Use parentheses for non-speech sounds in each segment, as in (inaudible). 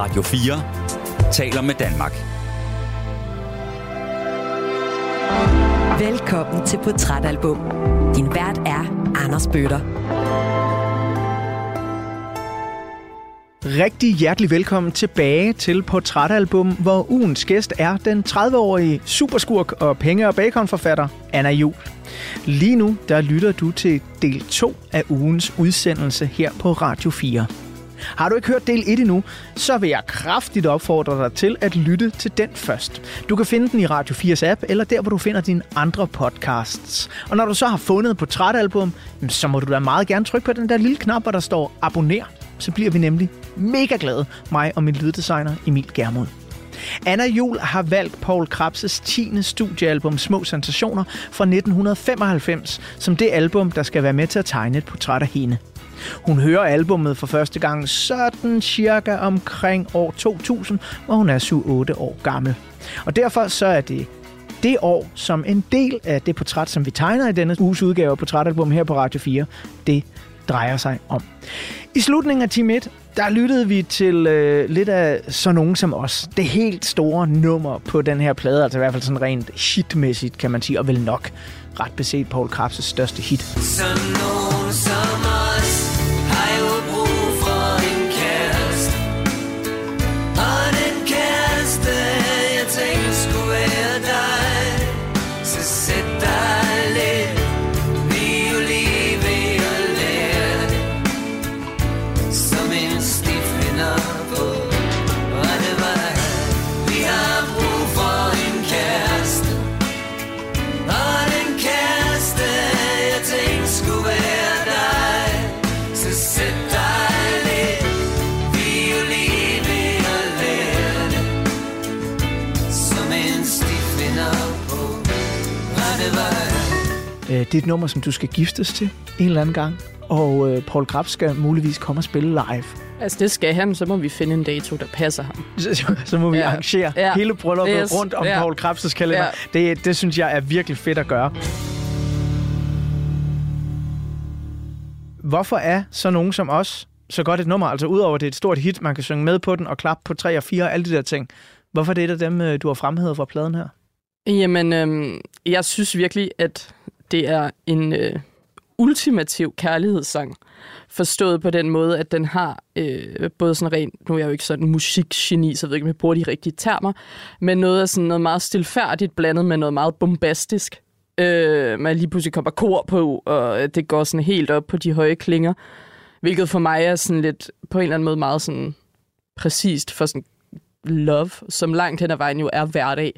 Radio 4 taler med Danmark. Velkommen til Portrætalbum. Din vært er Anders Bøtter. Rigtig hjertelig velkommen tilbage til Portrætalbum, hvor ugens gæst er den 30-årige superskurk og penge- og baconforfatter Anna Jul. Lige nu der lytter du til del 2 af ugens udsendelse her på Radio 4. Har du ikke hørt del 1 endnu, så vil jeg kraftigt opfordre dig til at lytte til den først. Du kan finde den i Radio 4's app, eller der, hvor du finder dine andre podcasts. Og når du så har fundet portrætalbum, så må du da meget gerne trykke på den der lille knap, hvor der står abonner. Så bliver vi nemlig mega glade, mig og min lyddesigner Emil Germod. Anna Jul har valgt Paul Krabses 10. studiealbum Små Sensationer fra 1995 som det album, der skal være med til at tegne et portræt af hende. Hun hører albummet for første gang sådan cirka omkring år 2000, hvor hun er 7-8 år gammel. Og derfor så er det det år, som en del af det portræt, som vi tegner i denne uges udgave af Portrætalbum her på Radio 4, det drejer sig om. I slutningen af time 1, der lyttede vi til øh, lidt af så nogen som os. Det helt store nummer på den her plade, altså i hvert fald sådan rent hitmæssigt, kan man sige, og vel nok ret beset Paul Krabs' største hit. Så nogen som os Det er et nummer, som du skal giftes til en eller anden gang. Og øh, Paul Krabs skal muligvis komme og spille live. Altså, det skal han, så må vi finde en dato, der passer ham. (laughs) Så, så må vi ja. Arrangere ja. Hele brylluppet yes. Rundt om ja. Paul Krabs' kalender. Ja. Det, det synes jeg er virkelig fedt at gøre. Hvorfor er så nogen som os så godt et nummer? Altså udover at det er et stort hit, man kan synge med på den og klappe på 3 og 4 og alle de der ting. Hvorfor er det et af dem, øh, du har fremhævet fra pladen her? Jamen, øhm, jeg synes virkelig, at det er en øh, ultimativ kærlighedssang. Forstået på den måde, at den har øh, både sådan rent, nu er jeg jo ikke sådan musikgeni, så jeg ved ikke, om jeg bruger de rigtige termer, men noget af sådan noget meget stilfærdigt blandet med noget meget bombastisk. Øh, man lige pludselig kommer kor på, og det går sådan helt op på de høje klinger. Hvilket for mig er sådan lidt, på en eller anden måde meget sådan præcist for sådan love, som langt hen ad vejen jo er hverdag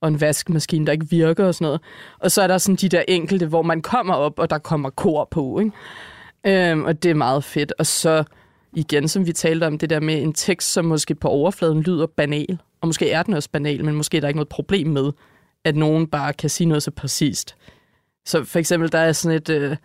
og en vaskemaskine, der ikke virker og sådan noget. Og så er der sådan de der enkelte, hvor man kommer op, og der kommer kor på, ikke? Øhm, og det er meget fedt. Og så igen, som vi talte om, det der med en tekst, som måske på overfladen lyder banal. Og måske er den også banal, men måske er der ikke noget problem med, at nogen bare kan sige noget så præcist. Så for eksempel, der er sådan et... Øh,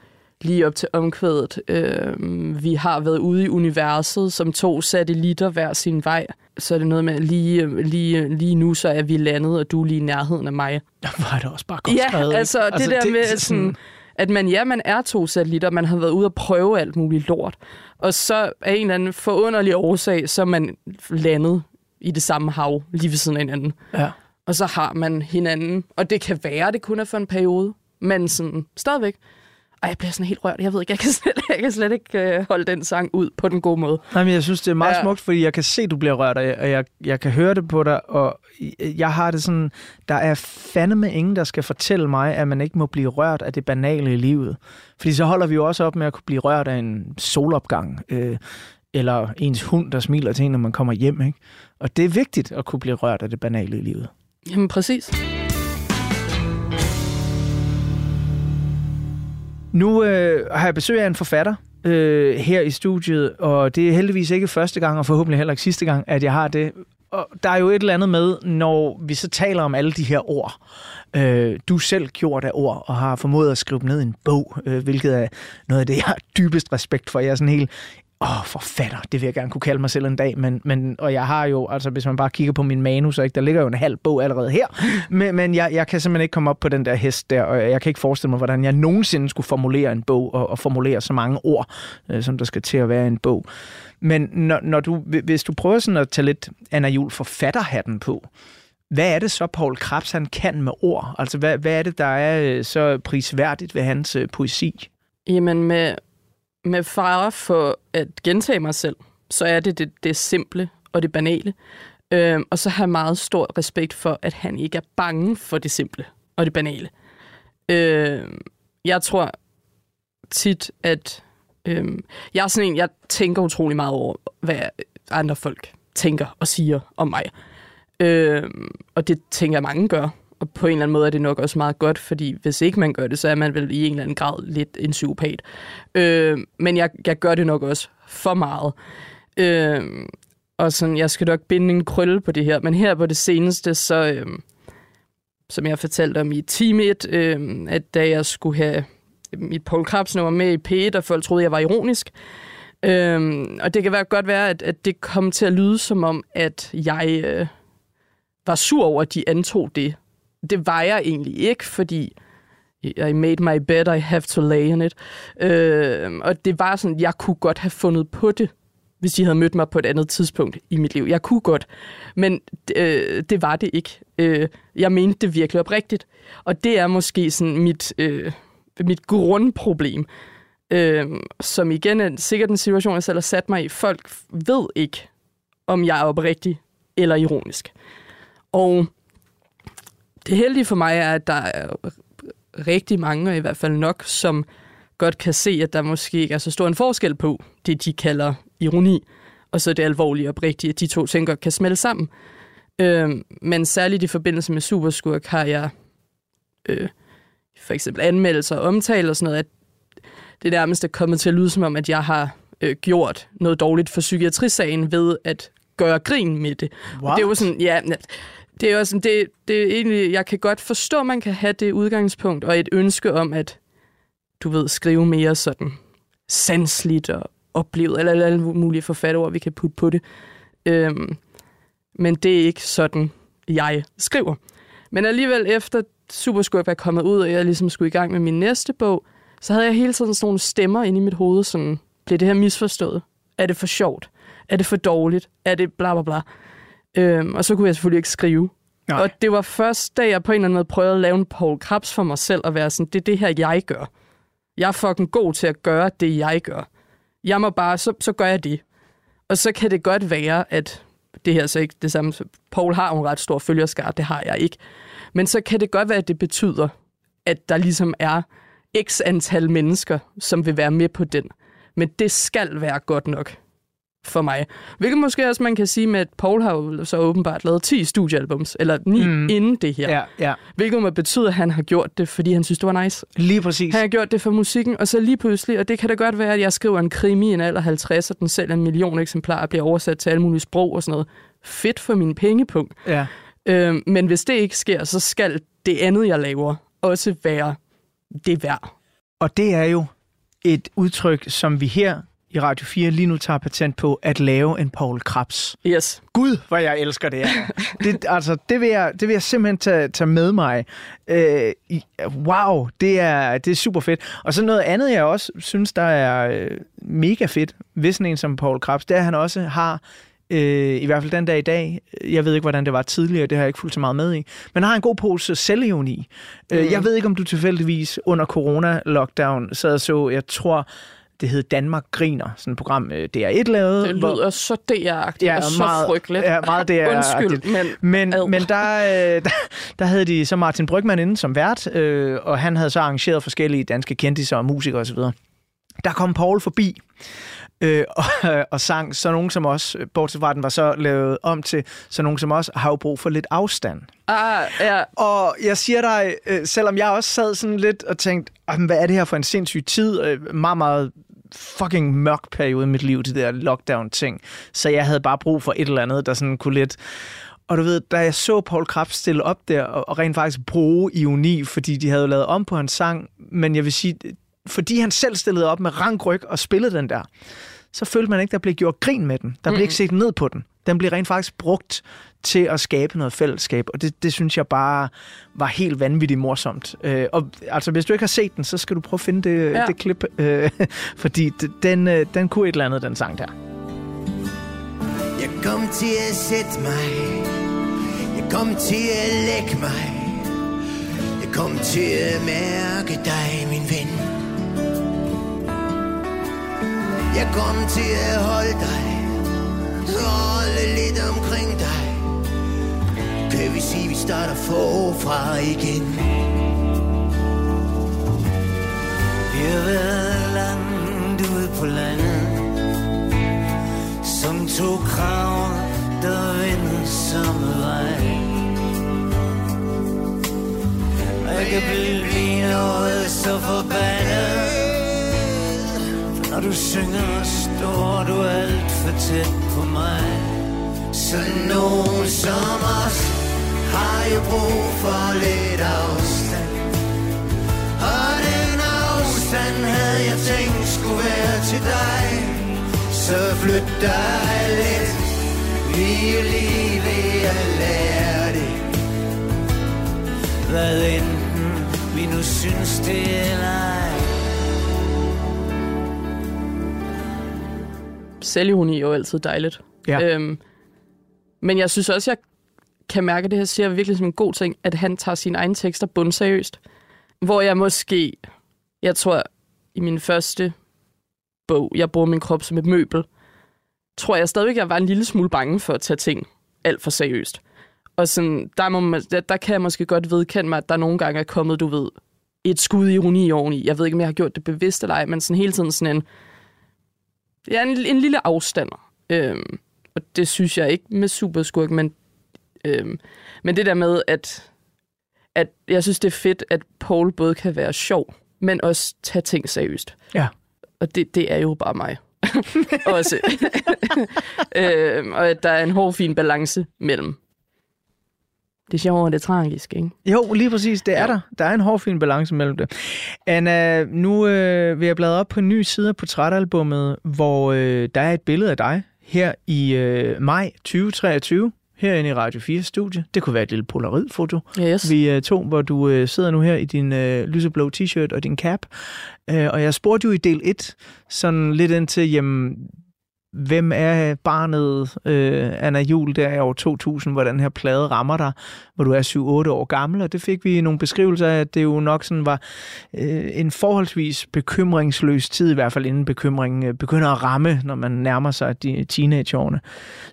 lige op til omkvædet. Øh, vi har været ude i universet som to satellitter hver sin vej. Så er det noget med, lige, lige, lige nu så er vi landet, og du er lige i nærheden af mig. Hvor er det også bare godt Ja, skrevet, altså det der med sådan, at man, ja, man er to satellitter, man har været ude og prøve alt muligt lort. Og så af en eller anden forunderlig årsag, så er man landet i det samme hav, lige ved siden af hinanden. Ja. Og så har man hinanden, og det kan være, det kun er for en periode, men sådan stadigvæk. Og jeg bliver sådan helt rørt. Jeg ved ikke, jeg kan (laughs) slet, jeg kan slet ikke øh, holde den sang ud på den gode måde. Nej, men jeg synes, det er meget ja. Smukt, fordi jeg kan se, du bliver rørt, og jeg, og jeg, jeg kan høre det på dig, og jeg har det sådan, der er fandeme ingen, der skal fortælle mig, at man ikke må blive rørt af det banale i livet. Fordi så holder vi jo også op med at kunne blive rørt af en solopgang, øh, eller ens hund, der smiler til en, når man kommer hjem. Ikke? Og det er vigtigt at kunne blive rørt af det banale i livet. Jamen præcis. Nu øh, har jeg besøg af en forfatter øh, her i studiet, og det er heldigvis ikke første gang, og forhåbentlig heller ikke sidste gang, at jeg har det. Og der er jo et eller andet med, når vi så taler om alle de her ord. Øh, du selv gjort af ord, og har formået at skrive dem ned i en bog, øh, hvilket er noget af det, jeg har dybest respekt for. Jeg er sådan helt, åh, forfatter, det vil jeg gerne kunne kalde mig selv en dag, men, men, og jeg har jo, altså hvis man bare kigger på min manus, ikke, der ligger jo en halv bog allerede her, men, men jeg, jeg kan simpelthen ikke komme op på den der hest der, og jeg kan ikke forestille mig, hvordan jeg nogensinde skulle formulere en bog, og, og formulere så mange ord, øh, som der skal til at være en bog. Men når, når du, hvis du prøver sådan at tage lidt Anna Jul forfatterhatten på, hvad er det så, Paul Krabs han kan med ord? Altså, hvad, hvad er det, der er øh, så prisværdigt ved hans øh, poesi? Jamen, med, med fare for at gentage mig selv, så er det det, det simple og det banale. Øhm, og så har jeg meget stor respekt for, at han ikke er bange for det simple og det banale. Øhm, jeg tror tit, at øhm, jeg er sådan en, jeg tænker utrolig meget over, hvad andre folk tænker og siger om mig. Øhm, og det tænker jeg mange gør. Og på en eller anden måde er det nok også meget godt, fordi hvis ikke man gør det, så er man vel i en eller anden grad lidt en psykopat. Øh, men jeg, jeg gør det nok også for meget. Øh, og sådan, jeg skal nok binde en krølle på det her. Men her på det seneste, så, øh, som jeg fortalte om i time 1, øh, at da jeg skulle have mit Paul Krabs nummer med i P1, og folk troede, jeg var ironisk. Øhm, og det kan være, godt være, at, at det kom til at lyde som om, at jeg øh, var sur over, at de antog det. Det var jeg egentlig ikke, fordi I made my bed, I have to lay in it. Øh, og det var sådan, jeg kunne godt have fundet på det, hvis de havde mødt mig på et andet tidspunkt i mit liv. Jeg kunne godt, men øh, det var det ikke. Øh, jeg mente det virkelig oprigtigt. Og det er måske sådan mit, øh, mit grundproblem, øh, som igen er sikkert en situation, jeg selv har sat mig i. Folk ved ikke, om jeg er oprigtig eller ironisk. Og det heldige for mig er, at der er rigtig mange, og i hvert fald nok, som godt kan se, at der måske ikke er så stor en forskel på det, de kalder ironi, og så det alvorlige og oprigtige, at de to ting godt kan smelte sammen. Øh, men særligt i forbindelse med Superskurk har jeg øh, for eksempel anmeldelser og omtale og sådan noget, at det nærmest er kommet til at lyde som om, at jeg har øh, gjort noget dårligt for psykiatrisagen ved at gøre grin med det. Og det er jo sådan, ja, det er jo sådan, det, det er egentlig, jeg kan godt forstå, at man kan have det udgangspunkt og et ønske om, at du ved, skrive mere sådan sansligt og oplevet, eller alle mulige forfatterord, vi kan putte på det. Øhm, men det er ikke sådan, jeg skriver. Men alligevel efter Superskurk var kommet ud, og jeg ligesom skulle i gang med min næste bog, så havde jeg hele tiden sådan nogle stemmer inde i mit hoved, sådan, blev det her misforstået? Er det for sjovt? Er det for dårligt? Er det bla bla bla? Øhm, og så kunne jeg selvfølgelig ikke skrive. Nej. Og det var først, da jeg på en eller anden måde prøvede at lave en Paul Krabs for mig selv, og være sådan, det er det her, jeg gør. Jeg er fucking god til at gøre det, jeg gør. Jeg må bare, så, så gør jeg det. Og så kan det godt være, at det her så ikke det samme. Paul har en ret stor følgerskar, det har jeg ikke. Men så kan det godt være, at det betyder, at der ligesom er x antal mennesker, som vil være med på den. Men det skal være godt nok for mig. Hvilket måske også man kan sige med, at Paul har jo så åbenbart lavet 10 studiealbums, eller 9 mm. inden det her. Ja, ja. Hvilket må betyde, at han har gjort det, fordi han synes, det var nice. Lige præcis. Han har gjort det for musikken, og så lige pludselig, og det kan da godt være, at jeg skriver en krimi i en alder 50, og den sælger en million eksemplarer og bliver oversat til alle mulige sprog og sådan noget. Fedt for min pengepunkt. Ja. Øhm, men hvis det ikke sker, så skal det andet, jeg laver, også være det værd. Og det er jo et udtryk, som vi her i Radio 4 lige nu tager patent på at lave en Paul Krabs. Yes. Gud, hvor jeg elsker det her. (laughs) det, altså, det vil, jeg, det vil jeg simpelthen tage, tage med mig. Øh, wow, det er, det er super fedt. Og så noget andet, jeg også synes, der er øh, mega fedt ved sådan en som Paul Krabs, det er, at han også har øh, i hvert fald den dag i dag. Jeg ved ikke, hvordan det var tidligere, det har jeg ikke fulgt så meget med i. Men har en god pose selvironi. Mm. Øh, jeg ved ikke, om du tilfældigvis under corona-lockdown sad og så, jeg tror, det hed Danmark Griner, sådan et program, øh, DR1 lavede. Det lyder hvor, så DR-agtigt ja, og så meget, frygteligt. Ja, meget DR (laughs) Undskyld, men... Men, men der, øh, (laughs) der, der havde de så Martin Brygman inde som vært, øh, og han havde så arrangeret forskellige danske kendtiser og musikere osv. Der kom Paul forbi, øh, (laughs) og, og sang så nogen som os, bortset fra den var så lavet om til, så nogen som os har jo brug for lidt afstand. Ah, ja. Og jeg siger dig, øh, selvom jeg også sad sådan lidt og tænkte, hvad er det her for en sindssyg tid? Meget, meget fucking mørk periode i mit liv, det der lockdown-ting. Så jeg havde bare brug for et eller andet, der sådan kunne lidt... Og du ved, da jeg så Paul Krabs stille op der og, rent faktisk bruge ironi, fordi de havde lavet om på hans sang, men jeg vil sige, fordi han selv stillede op med rankryg og spillede den der, så følte man ikke, der blev gjort grin med den. Der blev mm. ikke set ned på den. Den blev rent faktisk brugt til at skabe noget fællesskab, og det, det synes jeg bare var helt vanvittigt morsomt. Øh, og altså, hvis du ikke har set den, så skal du prøve at finde det, ja. det klip, øh, (laughs) fordi den, øh, den kunne et eller andet, den sang der. Jeg kom til at sætte mig Jeg kom til at lægge mig Jeg kom til at mærke dig, min ven Jeg kom til at holde dig Rolle lidt omkring dig. Kan vi sige, vi starter forfra igen? Vi har været langt ude på landet Som to krav, der vender samme vej. Og jeg kan blive noget så forbandet For når du synger, os står du alt for tæt på mig. Sådan nogen som os Har jo brug for lidt afstand. Og den afstand havde jeg tænkt skulle være til dig. Så flyt dig lidt. Vi er lige ved at lære det. Hvad enten vi nu synes det eller Selvironi er jo altid dejligt. Ja. Øhm, men jeg synes også, jeg kan mærke, at det her siger virkelig som en god ting, at han tager sine egne tekster bundseriøst. Hvor jeg måske, jeg tror, i min første bog, jeg bruger min krop som et møbel, tror jeg stadigvæk, jeg var en lille smule bange for at tage ting alt for seriøst. Og sådan, der, må man, der, der kan jeg måske godt vedkende mig, at der nogle gange er kommet, du ved, et skud ironi oveni. Jeg ved ikke, om jeg har gjort det bevidst eller ej, men sådan hele tiden sådan en, ja, en, en lille afstander. Øhm, og det synes jeg ikke med superskurk, men, øhm, men det der med, at, at jeg synes, det er fedt, at Paul både kan være sjov, men også tage ting seriøst. Ja. Og det, det er jo bare mig. (laughs) også. (laughs) øhm, og at der er en hård, fin balance mellem det sjove og det tragiske, ikke? Jo, lige præcis. Det er der. Der er en hård, balance mellem det. Anna, nu øh, vil jeg bladre op på en ny side af portrætalbummet, hvor øh, der er et billede af dig her i øh, maj 2023, herinde i Radio 4 studie. Det kunne være et lille polaroidfoto, Yes. vi øh, to, hvor du øh, sidder nu her i din øh, lyseblå t-shirt og din cap. Øh, og jeg spurgte jo i del 1 sådan lidt ind til, jamen, hvem er barnet øh, Anna Jul der i år 2000, hvor den her plade rammer dig, hvor du er 7-8 år gammel, og det fik vi nogle beskrivelser af, at det jo nok sådan var øh, en forholdsvis bekymringsløs tid, i hvert fald inden bekymringen øh, begynder at ramme, når man nærmer sig de teenageårene.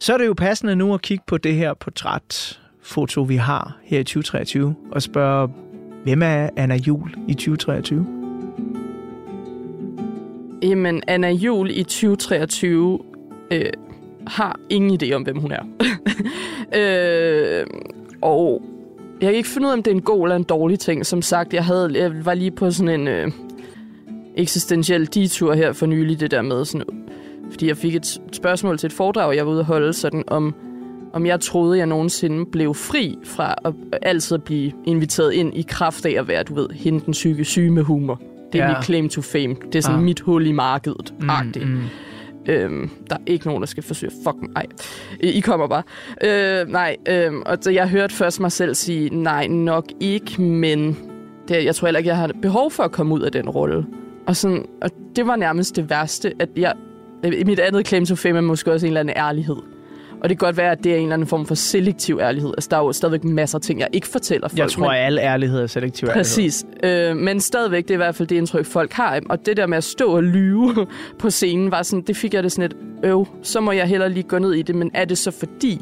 Så er det jo passende nu at kigge på det her portrætfoto, vi har her i 2023, og spørge, hvem er Anna Jul i 2023? Jamen, Anna Jul i 2023 øh, har ingen idé om, hvem hun er. (laughs) øh, og jeg kan ikke finde ud af, om det er en god eller en dårlig ting. Som sagt, jeg, havde, jeg var lige på sådan en øh, eksistentiel detur her for nylig, det der med sådan... Fordi jeg fik et spørgsmål til et foredrag, jeg var ude at holde, sådan om, om jeg troede, jeg nogensinde blev fri fra at altid at blive inviteret ind i kraft af at være, du ved, hende den syge syge med humor. Det er Ja. mit claim to fame. Det er sådan ah. mit hul i markedet. Mm, mm. Øhm, der er ikke nogen, der skal forsøge. Fuck mig. Ej. I kommer bare. Øh, nej, øh, og så jeg hørte først mig selv sige, nej, nok ikke, men det, jeg tror heller ikke, jeg har behov for at komme ud af den rolle. Og, sådan, og det var nærmest det værste, at jeg, i mit andet claim to fame er måske også en eller anden ærlighed. Og det kan godt være, at det er en eller anden form for selektiv ærlighed. Altså, der er jo stadigvæk masser af ting, jeg ikke fortæller folk. Jeg tror, men- at al ærlighed er selektiv ærlighed. Præcis. Øh, men stadigvæk, det er i hvert fald det indtryk, folk har. Og det der med at stå og lyve (laughs) på scenen, var sådan, det fik jeg det sådan et øv. Så må jeg heller lige gå ned i det. Men er det så fordi,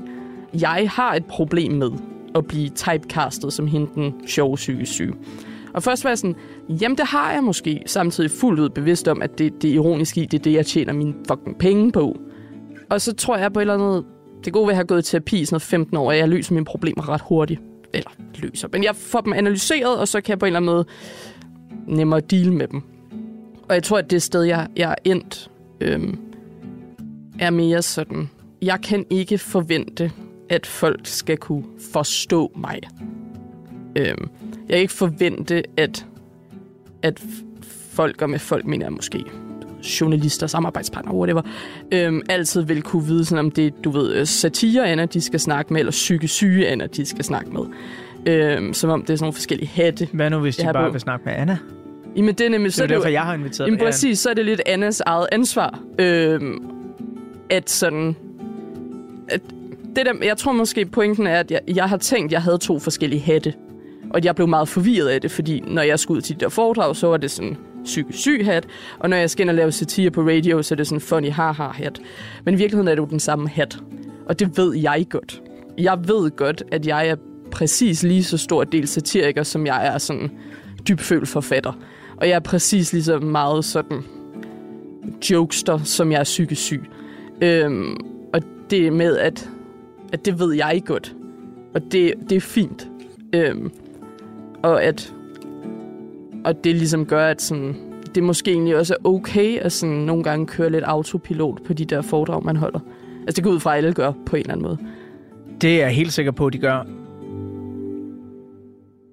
jeg har et problem med at blive typecastet som hende den sjove psykisk syge? Og først var jeg sådan, jamen det har jeg måske, samtidig fuldt ud bevidst om, at det, det er ironisk i, det er det, jeg tjener mine fucking penge på. Og så tror jeg på et eller andet, det gode ved at have gået i terapi i sådan 15 år, er, at jeg løser mine problemer ret hurtigt. Eller løser, men jeg får dem analyseret, og så kan jeg på en eller anden måde nemmere deal med dem. Og jeg tror, at det sted, jeg, jeg er endt, øhm, er mere sådan, jeg kan ikke forvente, at folk skal kunne forstå mig. Øhm, jeg kan ikke forvente, at, at folk, og med folk mener jeg måske journalister, samarbejdspartnere, whatever, øhm, altid vil kunne vide, sådan, om det du ved, øh, satire Anna, de skal snakke med, eller psykisk syge Anna, de skal snakke med. Øhm, som om det er sådan nogle forskellige hatte. Hvad nu, hvis de bare på- vil snakke med Anna? Jamen, det er nemlig, Det så er er det derfor, jo, jeg har inviteret jamen, præcis, så er det lidt Annas eget ansvar, øhm, at sådan, at det der, jeg tror måske, pointen er, at jeg, jeg har tænkt, at jeg havde to forskellige hatte. Og jeg blev meget forvirret af det, fordi når jeg skulle ud til de der foredrag, så var det sådan psykisk syg hat. Og når jeg skal ind og lave satire på radio, så er det sådan funny haha hat. Men i virkeligheden er det jo den samme hat. Og det ved jeg godt. Jeg ved godt, at jeg er præcis lige så stor del satiriker, som jeg er sådan dybfølt forfatter. Og jeg er præcis lige så meget sådan jokester, som jeg er psykisk syg. Øhm, og det med, at, at det ved jeg godt. Og det, det er fint. Øhm, og at og det ligesom gør, at sådan, det måske egentlig også er okay at sådan nogle gange køre lidt autopilot på de der foredrag, man holder. Altså det går ud fra, at alle gør på en eller anden måde. Det er jeg helt sikker på, at de gør.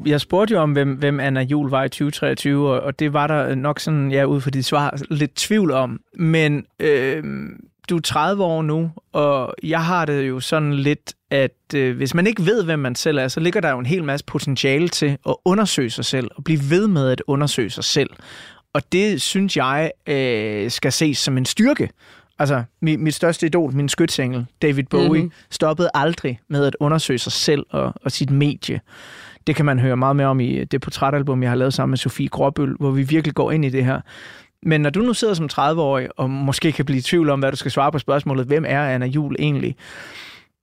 Jeg spurgte jo om, hvem, hvem Anna Jul var i 2023, og, og det var der nok sådan, ja, ud fra dit svar, lidt tvivl om. Men øh, du er 30 år nu, og jeg har det jo sådan lidt, at øh, hvis man ikke ved, hvem man selv er, så ligger der jo en hel masse potentiale til at undersøge sig selv, og blive ved med at undersøge sig selv. Og det synes jeg øh, skal ses som en styrke. Altså, mit, mit største idol, min skytsengel, David Bowie, mm-hmm. stoppede aldrig med at undersøge sig selv og, og sit medie. Det kan man høre meget mere om i det portrætalbum, jeg har lavet sammen med Sofie Gråbøl, hvor vi virkelig går ind i det her. Men når du nu sidder som 30-årig, og måske kan blive i tvivl om, hvad du skal svare på spørgsmålet, hvem er Anna Jul egentlig?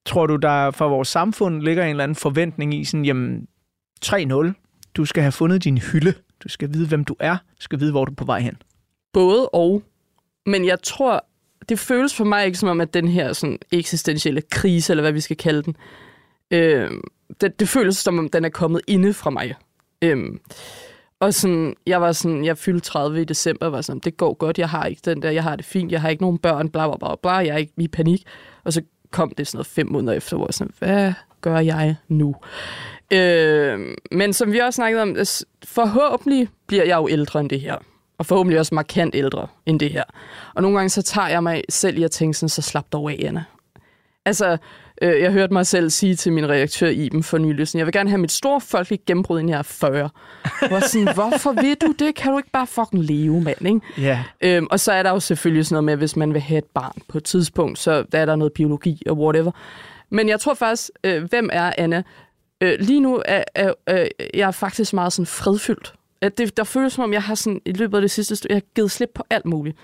Tror du, der for vores samfund ligger en eller anden forventning i sådan, jamen 3-0, du skal have fundet din hylde, du skal vide, hvem du er, du skal vide, hvor du er på vej hen? Både og. Men jeg tror, det føles for mig ikke som om, at den her sådan, eksistentielle krise, eller hvad vi skal kalde den, øh, det, det føles som om, den er kommet inde fra mig. Øh, og sådan, jeg var sådan, jeg fyldte 30 i december, og var sådan, det går godt, jeg har ikke den der, jeg har det fint, jeg har ikke nogen børn, bla bla bla bla, jeg er ikke i panik. Og så kom det sådan noget fem måneder efter, hvor jeg sådan, hvad gør jeg nu? Øh, men som vi også snakkede om, forhåbentlig bliver jeg jo ældre end det her. Og forhåbentlig også markant ældre end det her. Og nogle gange så tager jeg mig selv i at tænke sådan, så slap dog af, Anna. Altså, øh, jeg hørte mig selv sige til min redaktør Iben for nylig, sådan, jeg vil gerne have mit store folkelige gennembrud, inden jeg er 40. Hvor sådan, hvorfor vil du det? Kan du ikke bare fucking leve, mand? Ikke? Yeah. Øhm, og så er der jo selvfølgelig sådan noget med, hvis man vil have et barn på et tidspunkt, så der er der noget biologi og whatever. Men jeg tror faktisk, øh, hvem er Anna? Øh, lige nu er, er, er jeg er faktisk meget sådan fredfyldt. At det, der føles som om, jeg har sådan, i løbet af det sidste stykke, jeg har givet slip på alt muligt.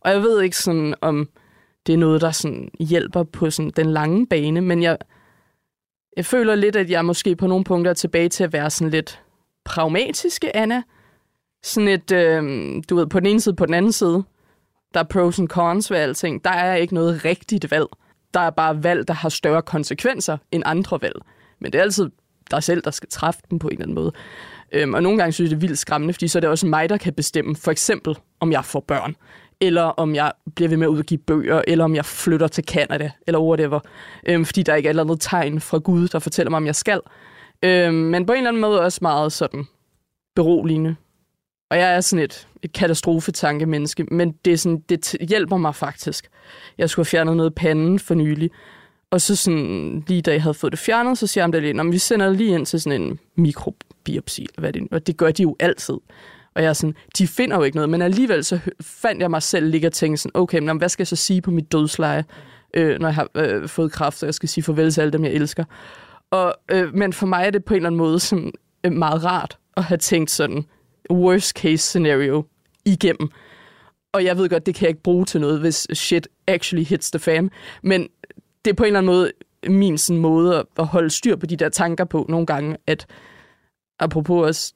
Og jeg ved ikke sådan, om det er noget, der sådan hjælper på sådan den lange bane, men jeg, jeg føler lidt, at jeg måske på nogle punkter er tilbage til at være sådan lidt pragmatiske, Anna. Sådan et, øh, du ved, på den ene side, på den anden side, der er pros and cons ved alting. Der er ikke noget rigtigt valg. Der er bare valg, der har større konsekvenser end andre valg. Men det er altid dig selv, der skal træffe dem på en eller anden måde. Øhm, og nogle gange synes jeg, det er vildt skræmmende, fordi så er det også mig, der kan bestemme, for eksempel, om jeg får børn eller om jeg bliver ved med at udgive bøger, eller om jeg flytter til Canada, eller whatever. Øhm, fordi der ikke er et eller andet tegn fra Gud, der fortæller mig, om jeg skal. Øhm, men på en eller anden måde også meget sådan beroligende. Og jeg er sådan et, et katastrofetanke-menneske, men det, er sådan, det hjælper mig faktisk. Jeg skulle have fjernet noget panden for nylig, og så sådan, lige da jeg havde fået det fjernet, så siger jeg lige, vi sender det lige ind til sådan en mikrobiopsi, hvad det, og det gør de jo altid. Og jeg er sådan, de finder jo ikke noget, men alligevel så fandt jeg mig selv ligge og tænke sådan, okay, men hvad skal jeg så sige på mit dødsleje, øh, når jeg har øh, fået kraft, og jeg skal sige farvel til alle dem, jeg elsker. Og, øh, men for mig er det på en eller anden måde sådan, øh, meget rart at have tænkt sådan, worst case scenario igennem. Og jeg ved godt, det kan jeg ikke bruge til noget, hvis shit actually hits the fan. Men det er på en eller anden måde min sådan måde at holde styr på de der tanker på nogle gange, at apropos også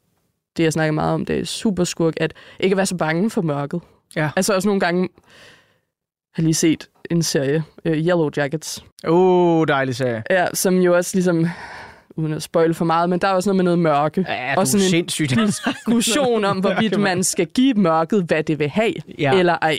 det, jeg snakker meget om, det er super skurk, at ikke være så bange for mørket. Ja. Altså også nogle gange, har lige set en serie, uh, Yellow Jackets. Åh, oh, dejlig serie. Ja, som jo også ligesom, uden at spoil for meget, men der er også noget med noget mørke. Ja, og sådan sindssygt. en diskussion om, (laughs) hvorvidt man skal give mørket, hvad det vil have, Ja. ja. eller ej.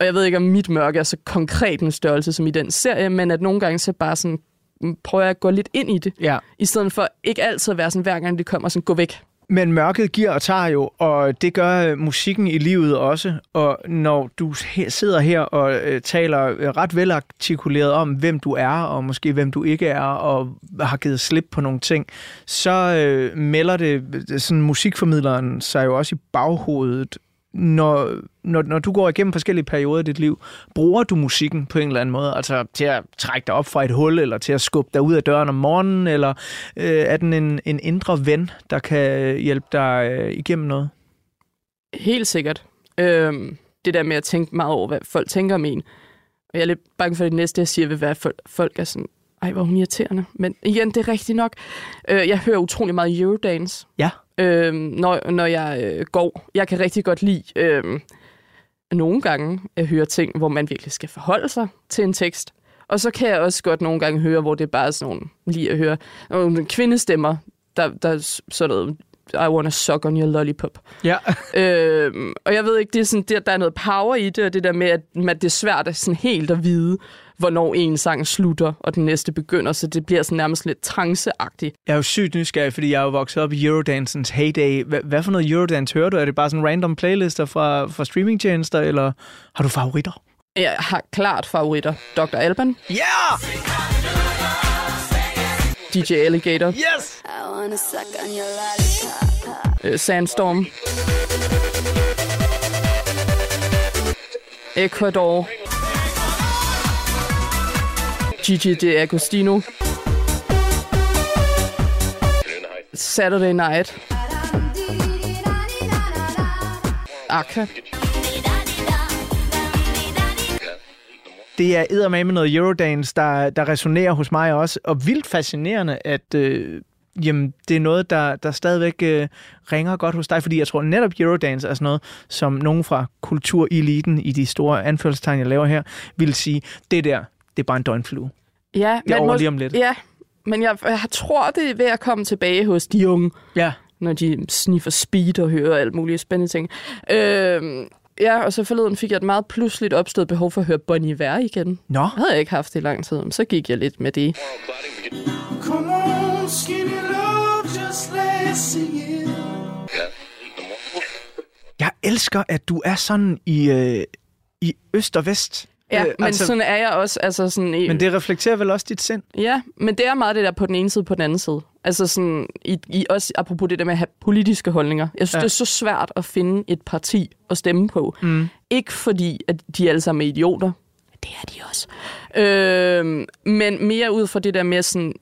Og jeg ved ikke, om mit mørke er så konkret en størrelse som i den serie, men at nogle gange så bare sådan, mm, prøver jeg at gå lidt ind i det, Ja. i stedet for ikke altid at være sådan, hver gang det kommer, sådan gå væk. Men mørket giver og tager jo, og det gør øh, musikken i livet også. Og når du sidder her og øh, taler øh, ret velartikuleret om, hvem du er, og måske hvem du ikke er, og har givet slip på nogle ting, så øh, melder det sådan musikformidleren sig jo også i baghovedet, når, når, når du går igennem forskellige perioder i dit liv, bruger du musikken på en eller anden måde? Altså til at trække dig op fra et hul, eller til at skubbe dig ud af døren om morgenen, eller øh, er den en, en indre ven, der kan hjælpe dig øh, igennem noget? Helt sikkert. Øhm, det der med at tænke meget over, hvad folk tænker om en. Og jeg er lidt bange for, at det næste, jeg siger, vil være, at folk er sådan, ej, hvor hun irriterende. Men igen, det er rigtigt nok. Øh, jeg hører utrolig meget Eurodance. Ja. Øh, når, når jeg øh, går. Jeg kan rigtig godt lide øh, nogle gange at høre ting, hvor man virkelig skal forholde sig til en tekst. Og så kan jeg også godt nogle gange høre, hvor det er bare sådan nogle, lige at høre nogle kvindestemmer, der, der sådan noget, I wanna suck on your lollipop. Ja. (laughs) øh, og jeg ved ikke, det er sådan, der, der er noget power i det, og det der med, at, at det er svært at sådan helt at vide, hvornår en sang slutter, og den næste begynder, så det bliver sådan nærmest lidt tranceagtigt. Jeg er jo sygt nysgerrig, fordi jeg er jo vokset op i Eurodancens heyday. Hvad, hvad for noget Eurodance hører du? Er det bare sådan random playlister fra, fra streamingtjenester, eller har du favoritter? Jeg har klart favoritter. Dr. Alban. Ja! Yeah! DJ Alligator. Yes! I wanna suck on your lollipop. Uh, Sandstorm. Ecuador. Gigi De Agostino. Saturday Night. Aqua. Det er eddermame med noget Eurodance, der, der resonerer hos mig også, og vildt fascinerende, at øh, jamen, det er noget, der, der stadigvæk øh, ringer godt hos dig, fordi jeg tror netop Eurodance er sådan noget, som nogen fra kultureliten i de store anførselstegn, jeg laver her, vil sige, det der, det er bare en døgnflue. Ja, Det er over mås- lige om lidt. Ja, men jeg, jeg tror, det er ved at komme tilbage hos de unge, Ja. når de sniffer speed og hører alt muligt spændende ting. Øh, ja, og så forleden fik jeg et meget pludseligt opstået behov for at høre Bon Iver igen. Nå, Det havde jeg ikke haft i lang tid, men så gik jeg lidt med det. Come on, skinny love, just let's sing it. jeg elsker, at du er sådan i, øh, i øst og vest. Ja, Øh, men altså, sådan er jeg også. Altså sådan, i, men det reflekterer vel også dit sind? Ja, men det er meget det der på den ene side på den anden side. Altså sådan, i, i også apropos det der med at have politiske holdninger. Jeg synes, Ja. det er så svært at finde et parti at stemme på. Mm. Ikke fordi, at de alle sammen er idioter. Det er de også. Øh, men mere ud fra det der med sådan,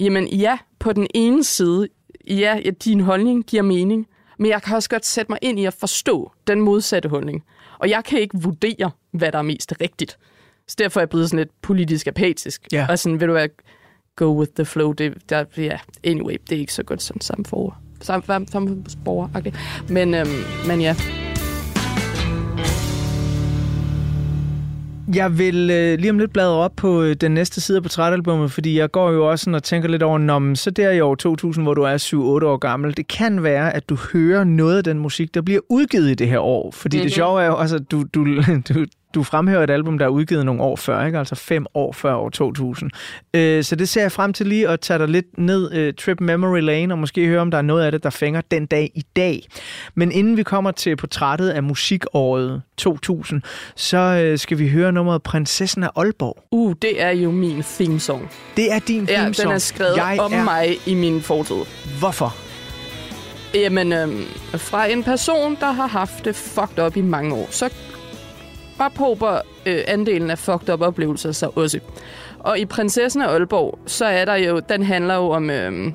jamen ja, på den ene side, ja, din holdning giver mening, men jeg kan også godt sætte mig ind i at forstå den modsatte holdning. Og jeg kan ikke vurdere, hvad der er mest rigtigt. Så derfor er jeg blevet sådan lidt politisk apatisk. Ja. Og sådan, vil du være, go with the flow. Det, der, ja, anyway, det er ikke så godt som samfundsborger. Sam, samfundsborger men, øhm, men ja. Jeg vil øh, lige om lidt bladre op på øh, den næste side af portrætalbummet, fordi jeg går jo også sådan og tænker lidt over, Nå, men så der i år 2000, hvor du er 7-8 år gammel, det kan være, at du hører noget af den musik, der bliver udgivet i det her år. Fordi mm-hmm. det sjove er jo også, at du, du, (laughs) du, du fremhæver et album, der er udgivet nogle år før, ikke? altså fem år før år 2000. Øh, så det ser jeg frem til lige at tage dig lidt ned øh, Trip Memory Lane, og måske høre, om der er noget af det, der fænger den dag i dag. Men inden vi kommer til portrættet af musikåret 2000, så øh, skal vi høre nummeret Prinsessen af Aalborg. Uh, det er jo min theme song. Det er din Ja, theme den er skrevet jeg om er... mig i min fortid. Hvorfor? Jamen, øhm, fra en person, der har haft det fucked up i mange år, så ophober øh, andelen af fucked up oplevelser sig også. Og i Prinsessen af Aalborg, så er der jo, den handler jo om, øh,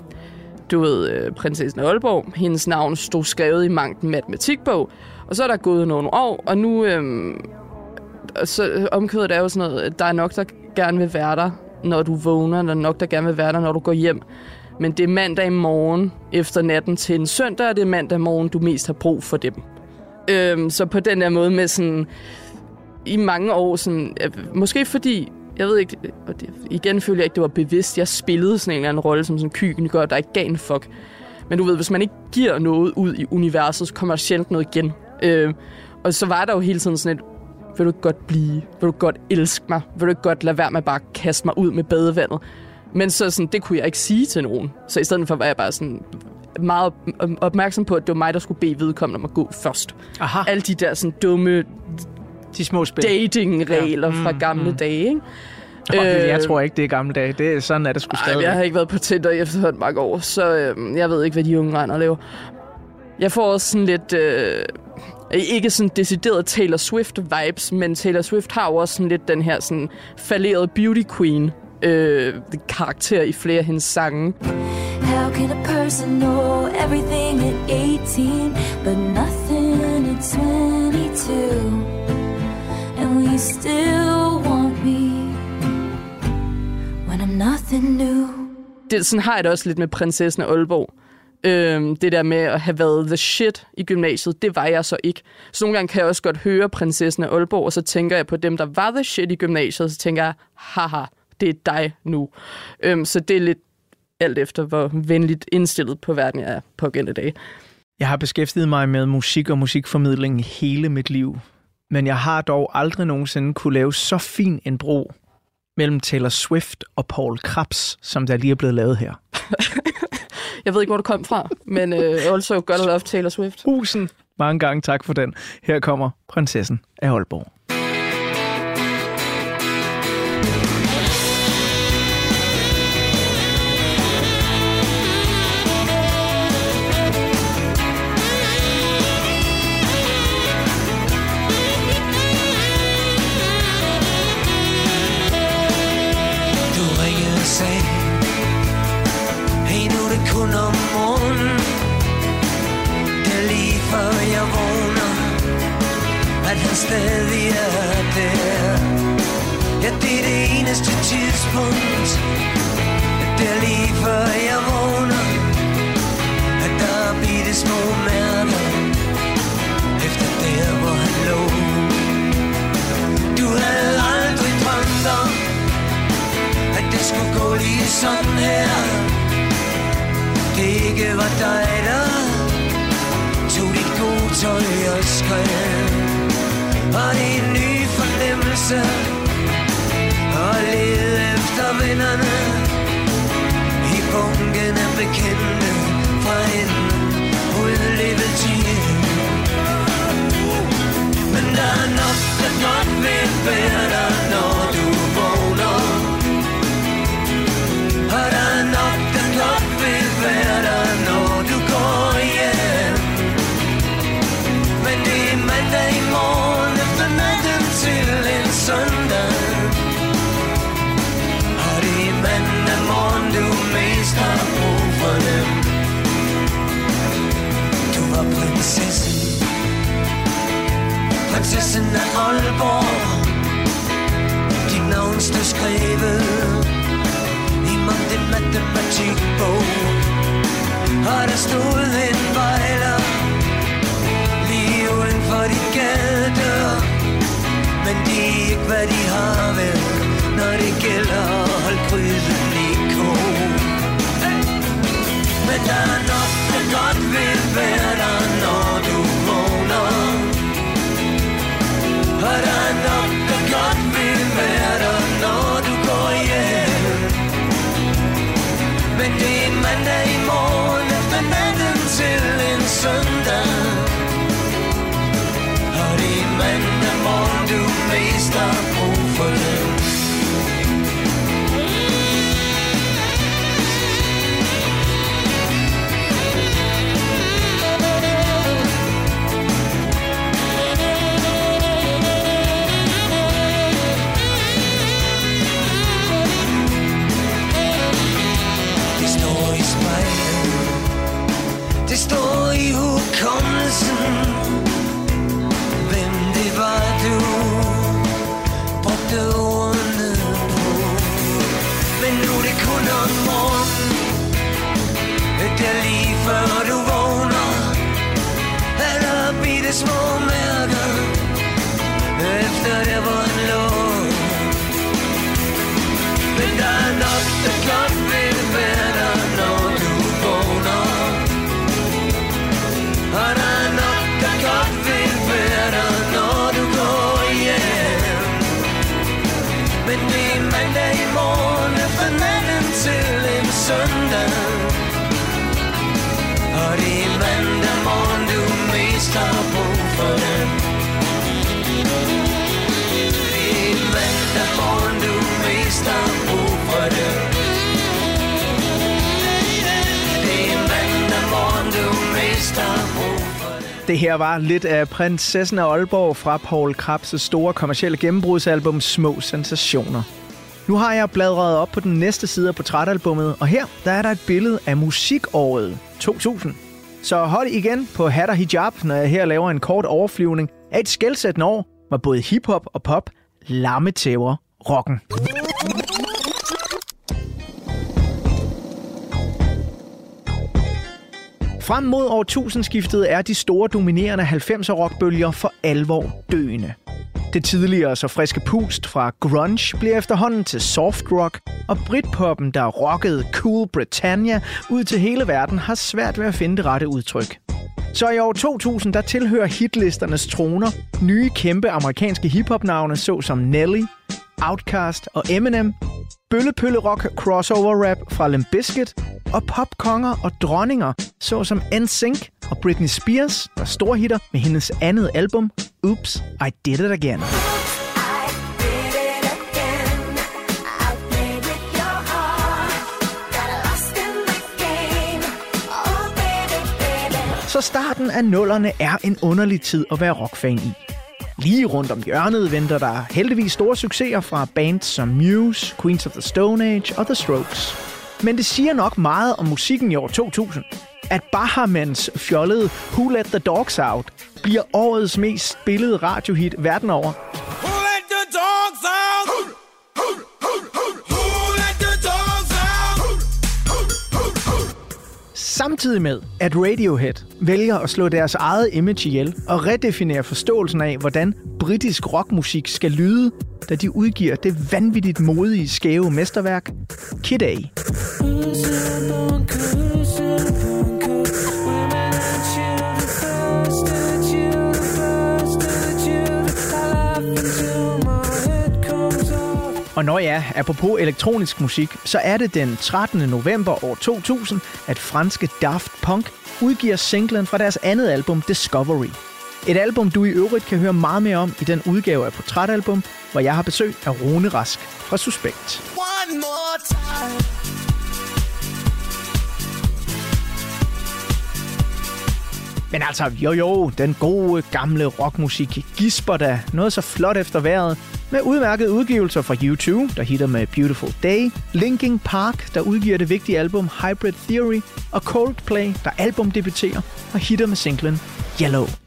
du ved, øh, Prinsessen af Aalborg. Hendes navn stod skrevet i mangt matematikbog. Og så er der gået nogle år, og nu, øh, så omkødet er jo sådan noget, der er nok, der gerne vil være der, når du vågner, der er nok, der gerne vil være der, når du går hjem. Men det er mandag morgen efter natten til en søndag, og det er mandag morgen, du mest har brug for dem. Øhm, så på den der måde med sådan, i mange år, sådan, øh, måske fordi, jeg ved ikke, og det, igen føler jeg ikke, det var bevidst, jeg spillede sådan en eller anden rolle som sådan en gør, der ikke gav en fuck. Men du ved, hvis man ikke giver noget ud i universet, så kommer der sjældent noget igen. Øh, og så var der jo hele tiden sådan et, vil du godt blive? Vil du godt elske mig? Vil du godt lade være med bare at kaste mig ud med badevandet? Men så sådan, det kunne jeg ikke sige til nogen. Så i stedet for var jeg bare sådan meget op- opmærksom på, at det var mig, der skulle bede vedkommende om at gå først. Aha, Alle de der sådan dumme de små spil. datingregler Ja. ja. fra Mm, gamle mm. dage, ikke? Øh, jeg tror ikke, det er gamle dage. Det er sådan, at det skulle stadig. jeg har ikke været på Tinder i efterhånden mange år, så øh, jeg ved ikke, hvad de unge render og laver. Jeg får også sådan lidt... Øh, ikke sådan decideret Taylor Swift-vibes, men Taylor Swift har jo også sådan lidt den her sådan fallerede beauty queen øh, karakter i flere af hendes sange. How can a person know everything at 18 but nothing at 22? You still want me when I'm nothing new? det, sådan har jeg det også lidt med prinsessen af Aalborg. Øhm, det der med at have været the shit i gymnasiet, det var jeg så ikke. Så nogle gange kan jeg også godt høre prinsessen af Aalborg, og så tænker jeg på dem, der var the shit i gymnasiet, og så tænker jeg, haha, det er dig nu. Øhm, så det er lidt alt efter, hvor venligt indstillet på verden jeg er på dag. Jeg har beskæftiget mig med musik og musikformidling hele mit liv, men jeg har dog aldrig nogensinde kunne lave så fin en bro mellem Taylor Swift og Paul Krabs, som der lige er blevet lavet her. (laughs) Jeg ved ikke, hvor du kom fra, men øh, also gotta love Taylor Swift. Tusind mange gange tak for den. Her kommer prinsessen af Aalborg. Er det eneste tidspunkt. Det er lige før jeg vågner. At der er bitte små mærker Efter der hvor han lå. Du havde aldrig drømt om at det skulle gå lige sådan her. Det ikke var dig, der tog dit gode tøj og skrev. Og det er en ny fornemmelse? Og lede efter vennerne I bunken af bekendte fra en udlevet tid Men der er nok, der godt vil være der, når har brug for dem. Du var prinsessen. Prinsessen af Aalborg. Dit navn stod skrevet om din matematikbog Og der stod en vejler Lige uden for dit gadedør Men de er ikke hvad de har vel Når det gælder at holde gryden i kog men der er nok, der godt vil være der Når du vågner. Og der er nok, der godt vil være der Når du går hjem. Men det er en mandag i morgen efter natten til en søndag. Og det er mandag morgen, du mest har brug for. det hukommelsen Hvem det var du Brugte ordene på. Men nu er det kun om morgenen. Det er lige før du vågner. Er der bitte små mærker Efter det var en lov men der er nok, der gør mest har brug for den. Det er mandag morgen, du mest har brug for det. Det er mandag morgen, du mest har Det her var lidt af Prinsessen af Aalborg fra Paul Krabs' store kommercielle gennembrudsalbum Små Sensationer. Nu har jeg bladret op på den næste side af portrætalbummet, og her der er der et billede af musikåret 2000. Så hold igen på hat og hijab, når jeg her laver en kort overflyvning af et skældsættende år, hvor både hiphop og pop lammetæver rocken. Frem mod årtusindskiftet er de store dominerende 90'er rockbølger for alvor døende. Det tidligere så friske pust fra grunge bliver efterhånden til soft rock, og Britpoppen, der rockede Cool Britannia ud til hele verden, har svært ved at finde det rette udtryk. Så i år 2000, der tilhører hitlisternes troner nye kæmpe amerikanske hiphop-navne, såsom Nelly, Outkast og Eminem, bøllepøllerok crossover rap fra Limp Bizkit og popkonger og dronninger, såsom NSYNC og Britney Spears, der storhitter med hendes andet album, Oops, I Did It Again. Så starten af nullerne er en underlig tid at være rockfan i. Lige rundt om hjørnet venter der heldigvis store succeser fra bands som Muse, Queens of the Stone Age og The Strokes. Men det siger nok meget om musikken i år 2000, at Bahamans fjollede Who Let the Dogs Out bliver årets mest spillede radiohit verden over. Samtidig med, at Radiohead vælger at slå deres eget image ihjel og redefinere forståelsen af, hvordan britisk rockmusik skal lyde, da de udgiver det vanvittigt modige, skæve mesterværk Kid A. Og når ja, apropos elektronisk musik, så er det den 13. november år 2000, at franske Daft Punk udgiver singlen fra deres andet album Discovery. Et album, du i øvrigt kan høre meget mere om i den udgave af Portrætalbum, hvor jeg har besøg af Rune Rask fra Suspekt. One more time. Men altså, jo jo, den gode gamle rockmusik gisper da noget så flot efter vejret, med udmærkede udgivelser fra U2, der hitter med Beautiful Day, Linkin Park, der udgiver det vigtige album Hybrid Theory, og Coldplay, der albumdebuterer og hitter med singlen Yellow.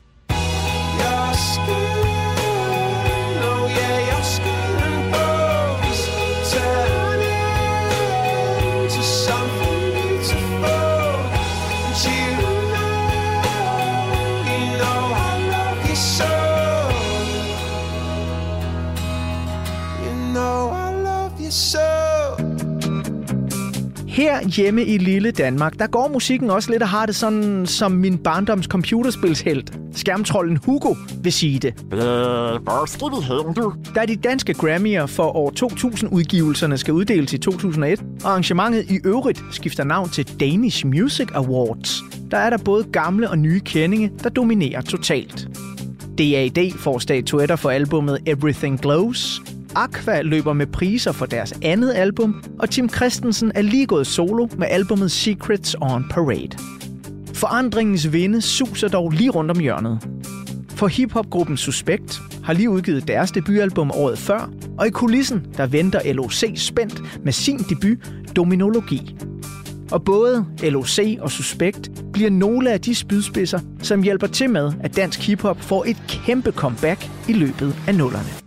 Hjemme i lille Danmark, der går musikken også lidt og har det sådan, som min barndoms computerspilshelt. Skærmtrollen Hugo vil sige det. Da de danske Grammy'er for år 2000-udgivelserne skal uddeles i 2001, og arrangementet i øvrigt skifter navn til Danish Music Awards, der er der både gamle og nye kendinge, der dominerer totalt. DAD får statuetter for albummet Everything Glows, Aqua løber med priser for deres andet album, og Tim Christensen er lige gået solo med albummet Secrets on Parade. Forandringens vinde suser dog lige rundt om hjørnet. For hiphopgruppen Suspekt har lige udgivet deres debutalbum året før, og i kulissen der venter LOC spændt med sin debut Dominologi. Og både LOC og Suspekt bliver nogle af de spydspidser, som hjælper til med, at dansk hiphop får et kæmpe comeback i løbet af nullerne.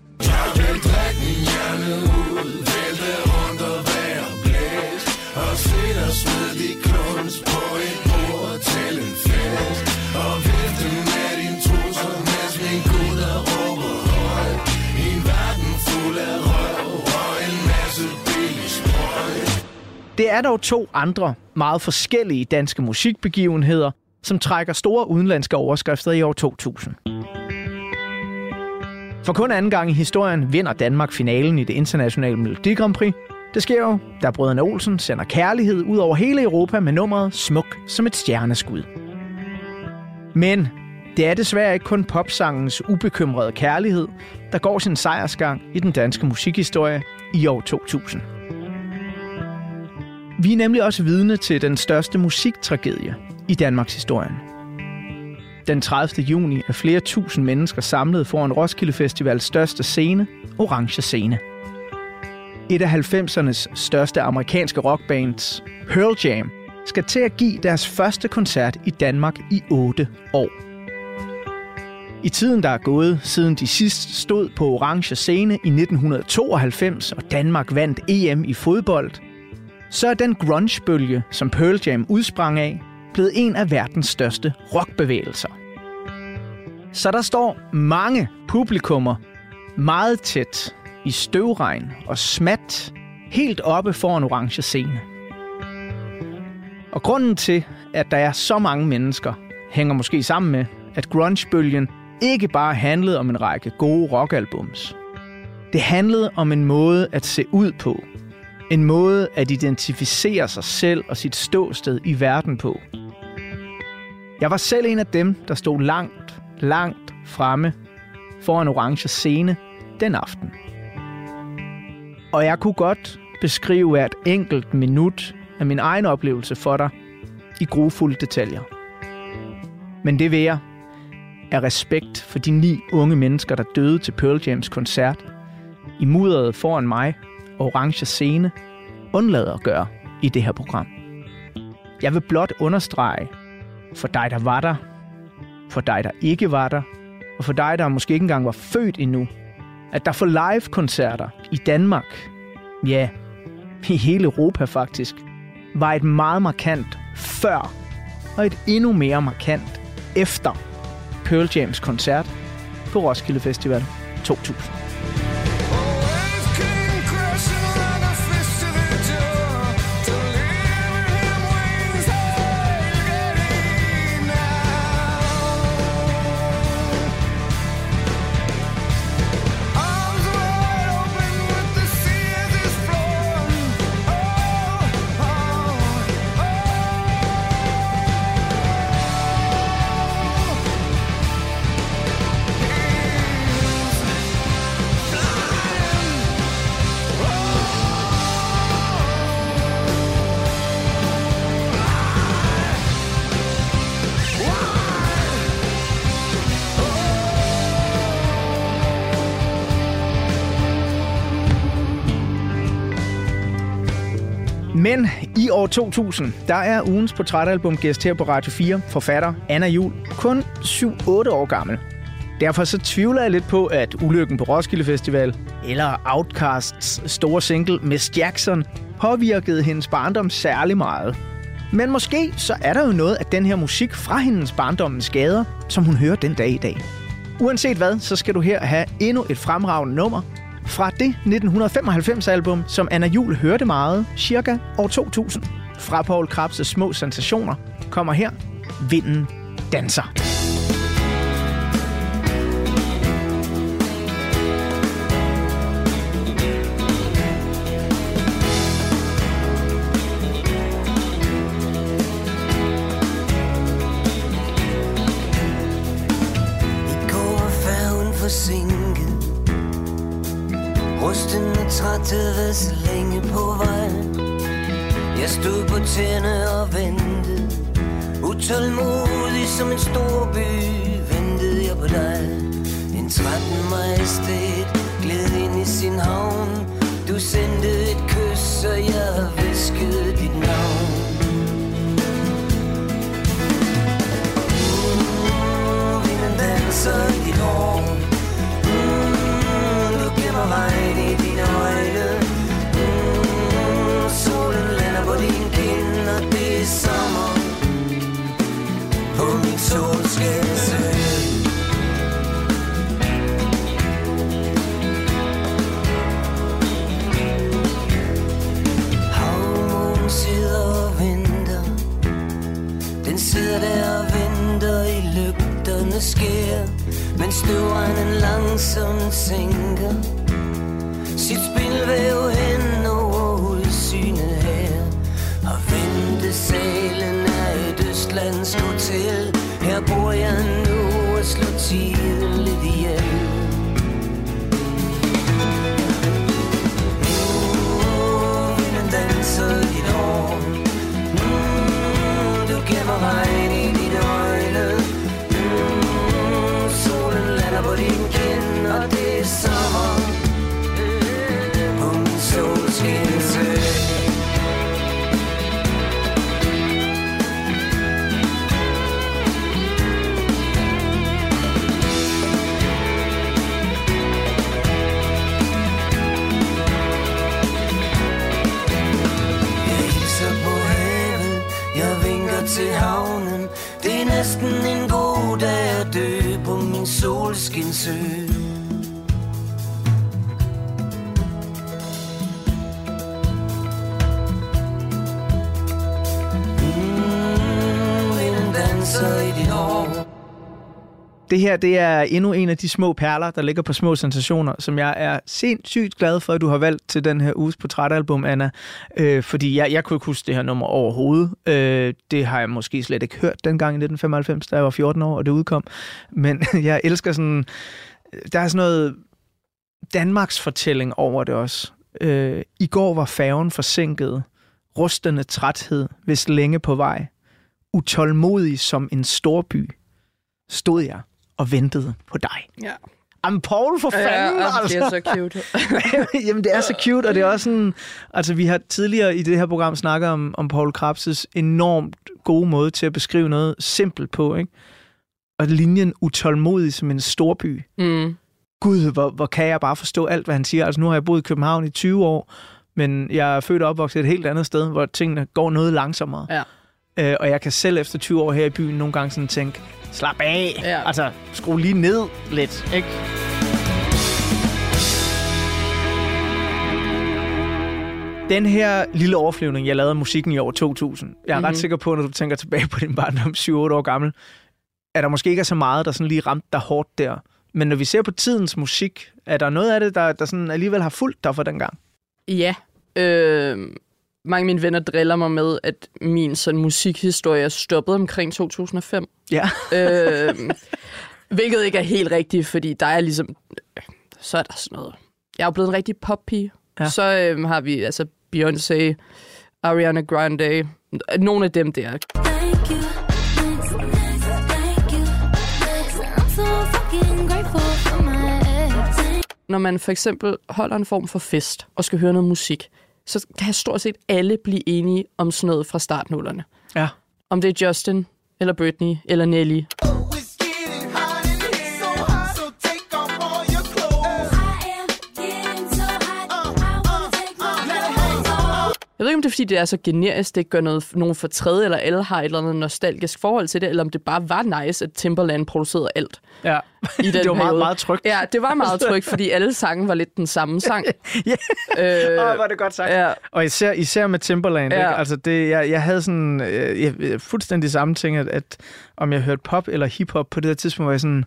Det er dog to andre meget forskellige danske musikbegivenheder, som trækker store udenlandske overskrifter i år 2000. For kun anden gang i historien vinder Danmark finalen i det internationale Melodi Grand Prix. Det sker jo, da brødrene Olsen sender kærlighed ud over hele Europa med nummeret Smuk som et stjerneskud. Men det er desværre ikke kun popsangens ubekymrede kærlighed, der går sin sejrsgang i den danske musikhistorie i år 2000. Vi er nemlig også vidne til den største musiktragedie i Danmarks historie. Den 30. juni er flere tusind mennesker samlet foran Roskilde Festivals største scene, Orange Scene. Et af 90'ernes største amerikanske rockbands, Pearl Jam, skal til at give deres første koncert i Danmark i 8 år. I tiden, der er gået, siden de sidst stod på orange scene i 1992, og Danmark vandt EM i fodbold, så er den grunge-bølge, som Pearl Jam udsprang af, blevet en af verdens største rockbevægelser. Så der står mange publikummer meget tæt i støvregn og smat helt oppe foran orange scene. Og grunden til, at der er så mange mennesker, hænger måske sammen med, at grunge-bølgen ikke bare handlede om en række gode rockalbums. Det handlede om en måde at se ud på. En måde at identificere sig selv og sit ståsted i verden på. Jeg var selv en af dem, der stod langt, langt fremme foran orange scene den aften. Og jeg kunne godt beskrive hvert enkelt minut af min egen oplevelse for dig i grufulde detaljer. Men det vil jeg af respekt for de ni unge mennesker, der døde til Pearl Jams koncert, i mudderet foran mig orange scene, undlader at gøre i det her program. Jeg vil blot understrege, for dig, der var der, for dig, der ikke var der, og for dig, der måske ikke engang var født endnu, at der for live-koncerter i Danmark, ja, i hele Europa faktisk, var et meget markant før og et endnu mere markant efter Pearl Jams koncert på Roskilde Festival 2000. år 2000, der er ugens portrætalbum gæst her på Radio 4, forfatter Anna Jul, kun 7-8 år gammel. Derfor så tvivler jeg lidt på, at ulykken på Roskilde Festival eller Outcasts store single Miss Jackson påvirkede hendes barndom særlig meget. Men måske så er der jo noget af den her musik fra hendes barndommens gader, som hun hører den dag i dag. Uanset hvad, så skal du her have endnu et fremragende nummer, fra det 1995-album, som Anna Jul hørte meget, cirka år 2000. Fra Paul Krabs' små sensationer kommer her Vinden danser. Det her, det er endnu en af de små perler, der ligger på små sensationer, som jeg er sindssygt glad for, at du har valgt til den her uges portrætalbum, Anna. Øh, fordi jeg, jeg kunne ikke huske det her nummer overhovedet. Øh, det har jeg måske slet ikke hørt dengang i 1995, da jeg var 14 år, og det udkom. Men (laughs) jeg elsker sådan... Der er sådan noget Danmarks fortælling over det også. Øh, I går var færgen forsinket. Rustende træthed, hvis længe på vej. Utålmodig som en storby stod jeg og ventede på dig. Ja. Jamen, Paul, for fanden, ja, altså. det er så cute. (laughs) Jamen, det er så cute, og det er også sådan... Altså, vi har tidligere i det her program snakket om, om Paul Krabses enormt gode måde til at beskrive noget simpelt på, ikke? Og linjen utålmodig som en storby. Mm. Gud, hvor, hvor kan jeg bare forstå alt, hvad han siger. Altså, nu har jeg boet i København i 20 år, men jeg er født og opvokset et helt andet sted, hvor tingene går noget langsommere. Ja. Øh, og jeg kan selv efter 20 år her i byen nogle gange sådan tænke, slap af, Ja. altså skru lige ned lidt, ikke? Den her lille overflyvning, jeg lavede musikken i år 2000, jeg er mm-hmm. ret Mhm. sikker på, når du tænker tilbage på din barndom 7-8 år gammel, at der måske ikke er så meget, der sådan lige ramte dig hårdt der. Men når vi ser på tidens musik, er der noget af det, der, der sådan alligevel har fulgt dig for den gang? Ja. Øh, mange af mine venner driller mig med, at min sådan musikhistorie er stoppet omkring 2005. Ja. (laughs) øh, hvilket ikke er helt rigtigt, fordi der er ligesom... Så er der sådan noget... Jeg er jo blevet en rigtig poppige. Ja. Så øh, har vi altså Beyoncé, Ariana Grande, nogle af dem der. Når man for eksempel holder en form for fest og skal høre noget musik, så kan stort set alle blive enige om sådan noget fra startnullerne. Ja. Om det er Justin, eller Britney, eller Nelly. Jeg ved ikke, om det er, fordi det er så generisk, det gør noget, nogen for tredje, eller alle har et eller andet nostalgisk forhold til det, eller om det bare var nice, at Timberland producerede alt Ja. i (laughs) den det var meget, periode. meget trygt. Ja, det var meget trygt, fordi alle sange var lidt den samme sang. (laughs) Ja. øh, Åh, var det godt sagt. ja, Og især, især med Timberland. Ja. Ikke? Altså det, jeg, jeg havde sådan øh, jeg, jeg- fuldstændig samme ting, at, at om jeg hørte pop eller hiphop på det her tidspunkt, var jeg sådan,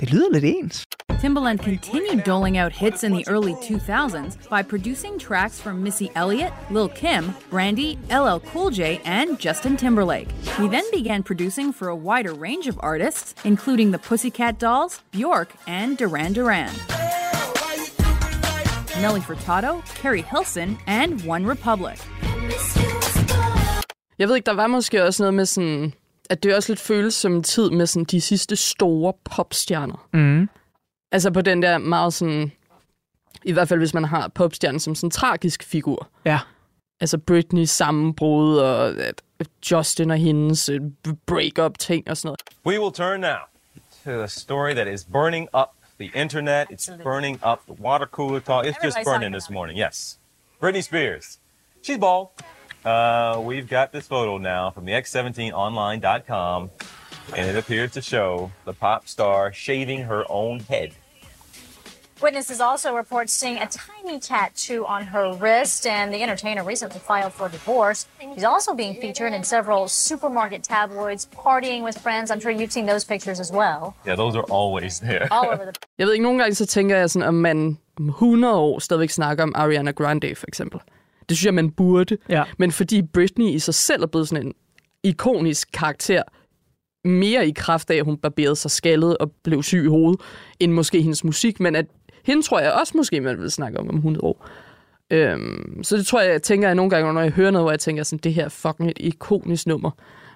det lyder lidt ens. Timbaland continued doling out hits in the early 2000s by producing tracks from Missy Elliott, Lil Kim, Brandy, LL Cool J, and Justin Timberlake. He then began producing for a wider range of artists, including the Pussycat Dolls, Bjork, and Duran Duran. Nelly Furtado, Carrie Hilson, and One Republic. jeg ved ikke, der var måske også noget med sådan, at det også lidt føles som en tid med sådan de sidste store popstjerner. Mm. Altså på den der meget sådan, i hvert fald hvis man har popstjernen som sådan en tragisk figur. Ja. Altså Britney sammenbrud og at Justin og hendes øh, break-up ting og sådan noget. We will turn now to a story that is burning up the internet. It's burning up the water cooler talk. It's just burning this morning. Yes. Britney Spears. She's bald. Uh, we've got this photo now from the X17online.com, and it appears to show the pop star shaving her own head. Witnesses also report seeing a tiny tattoo on her wrist, and the entertainer recently filed for divorce. She's also being featured in several supermarket tabloids, partying with friends. I'm sure you've seen those pictures as well, Yeah, those are always there. all over the (laughs) Jeg ved ikke, nogle gange så tænker jeg sådan, om man om 100 år stadigvæk snakker om Ariana Grande for eksempel. Det synes jeg, man burde. Ja. Men fordi Britney i sig selv er blevet sådan en ikonisk karakter, mere i kraft af, at hun barberede sig skaldet og blev syg i hovedet, end måske hendes musik, men at hende tror jeg også måske, man vil snakke om om 100 år. Øhm, så det tror jeg, jeg tænker jeg nogle gange, når jeg hører noget, hvor jeg tænker sådan, det her er fucking et ikonisk nummer.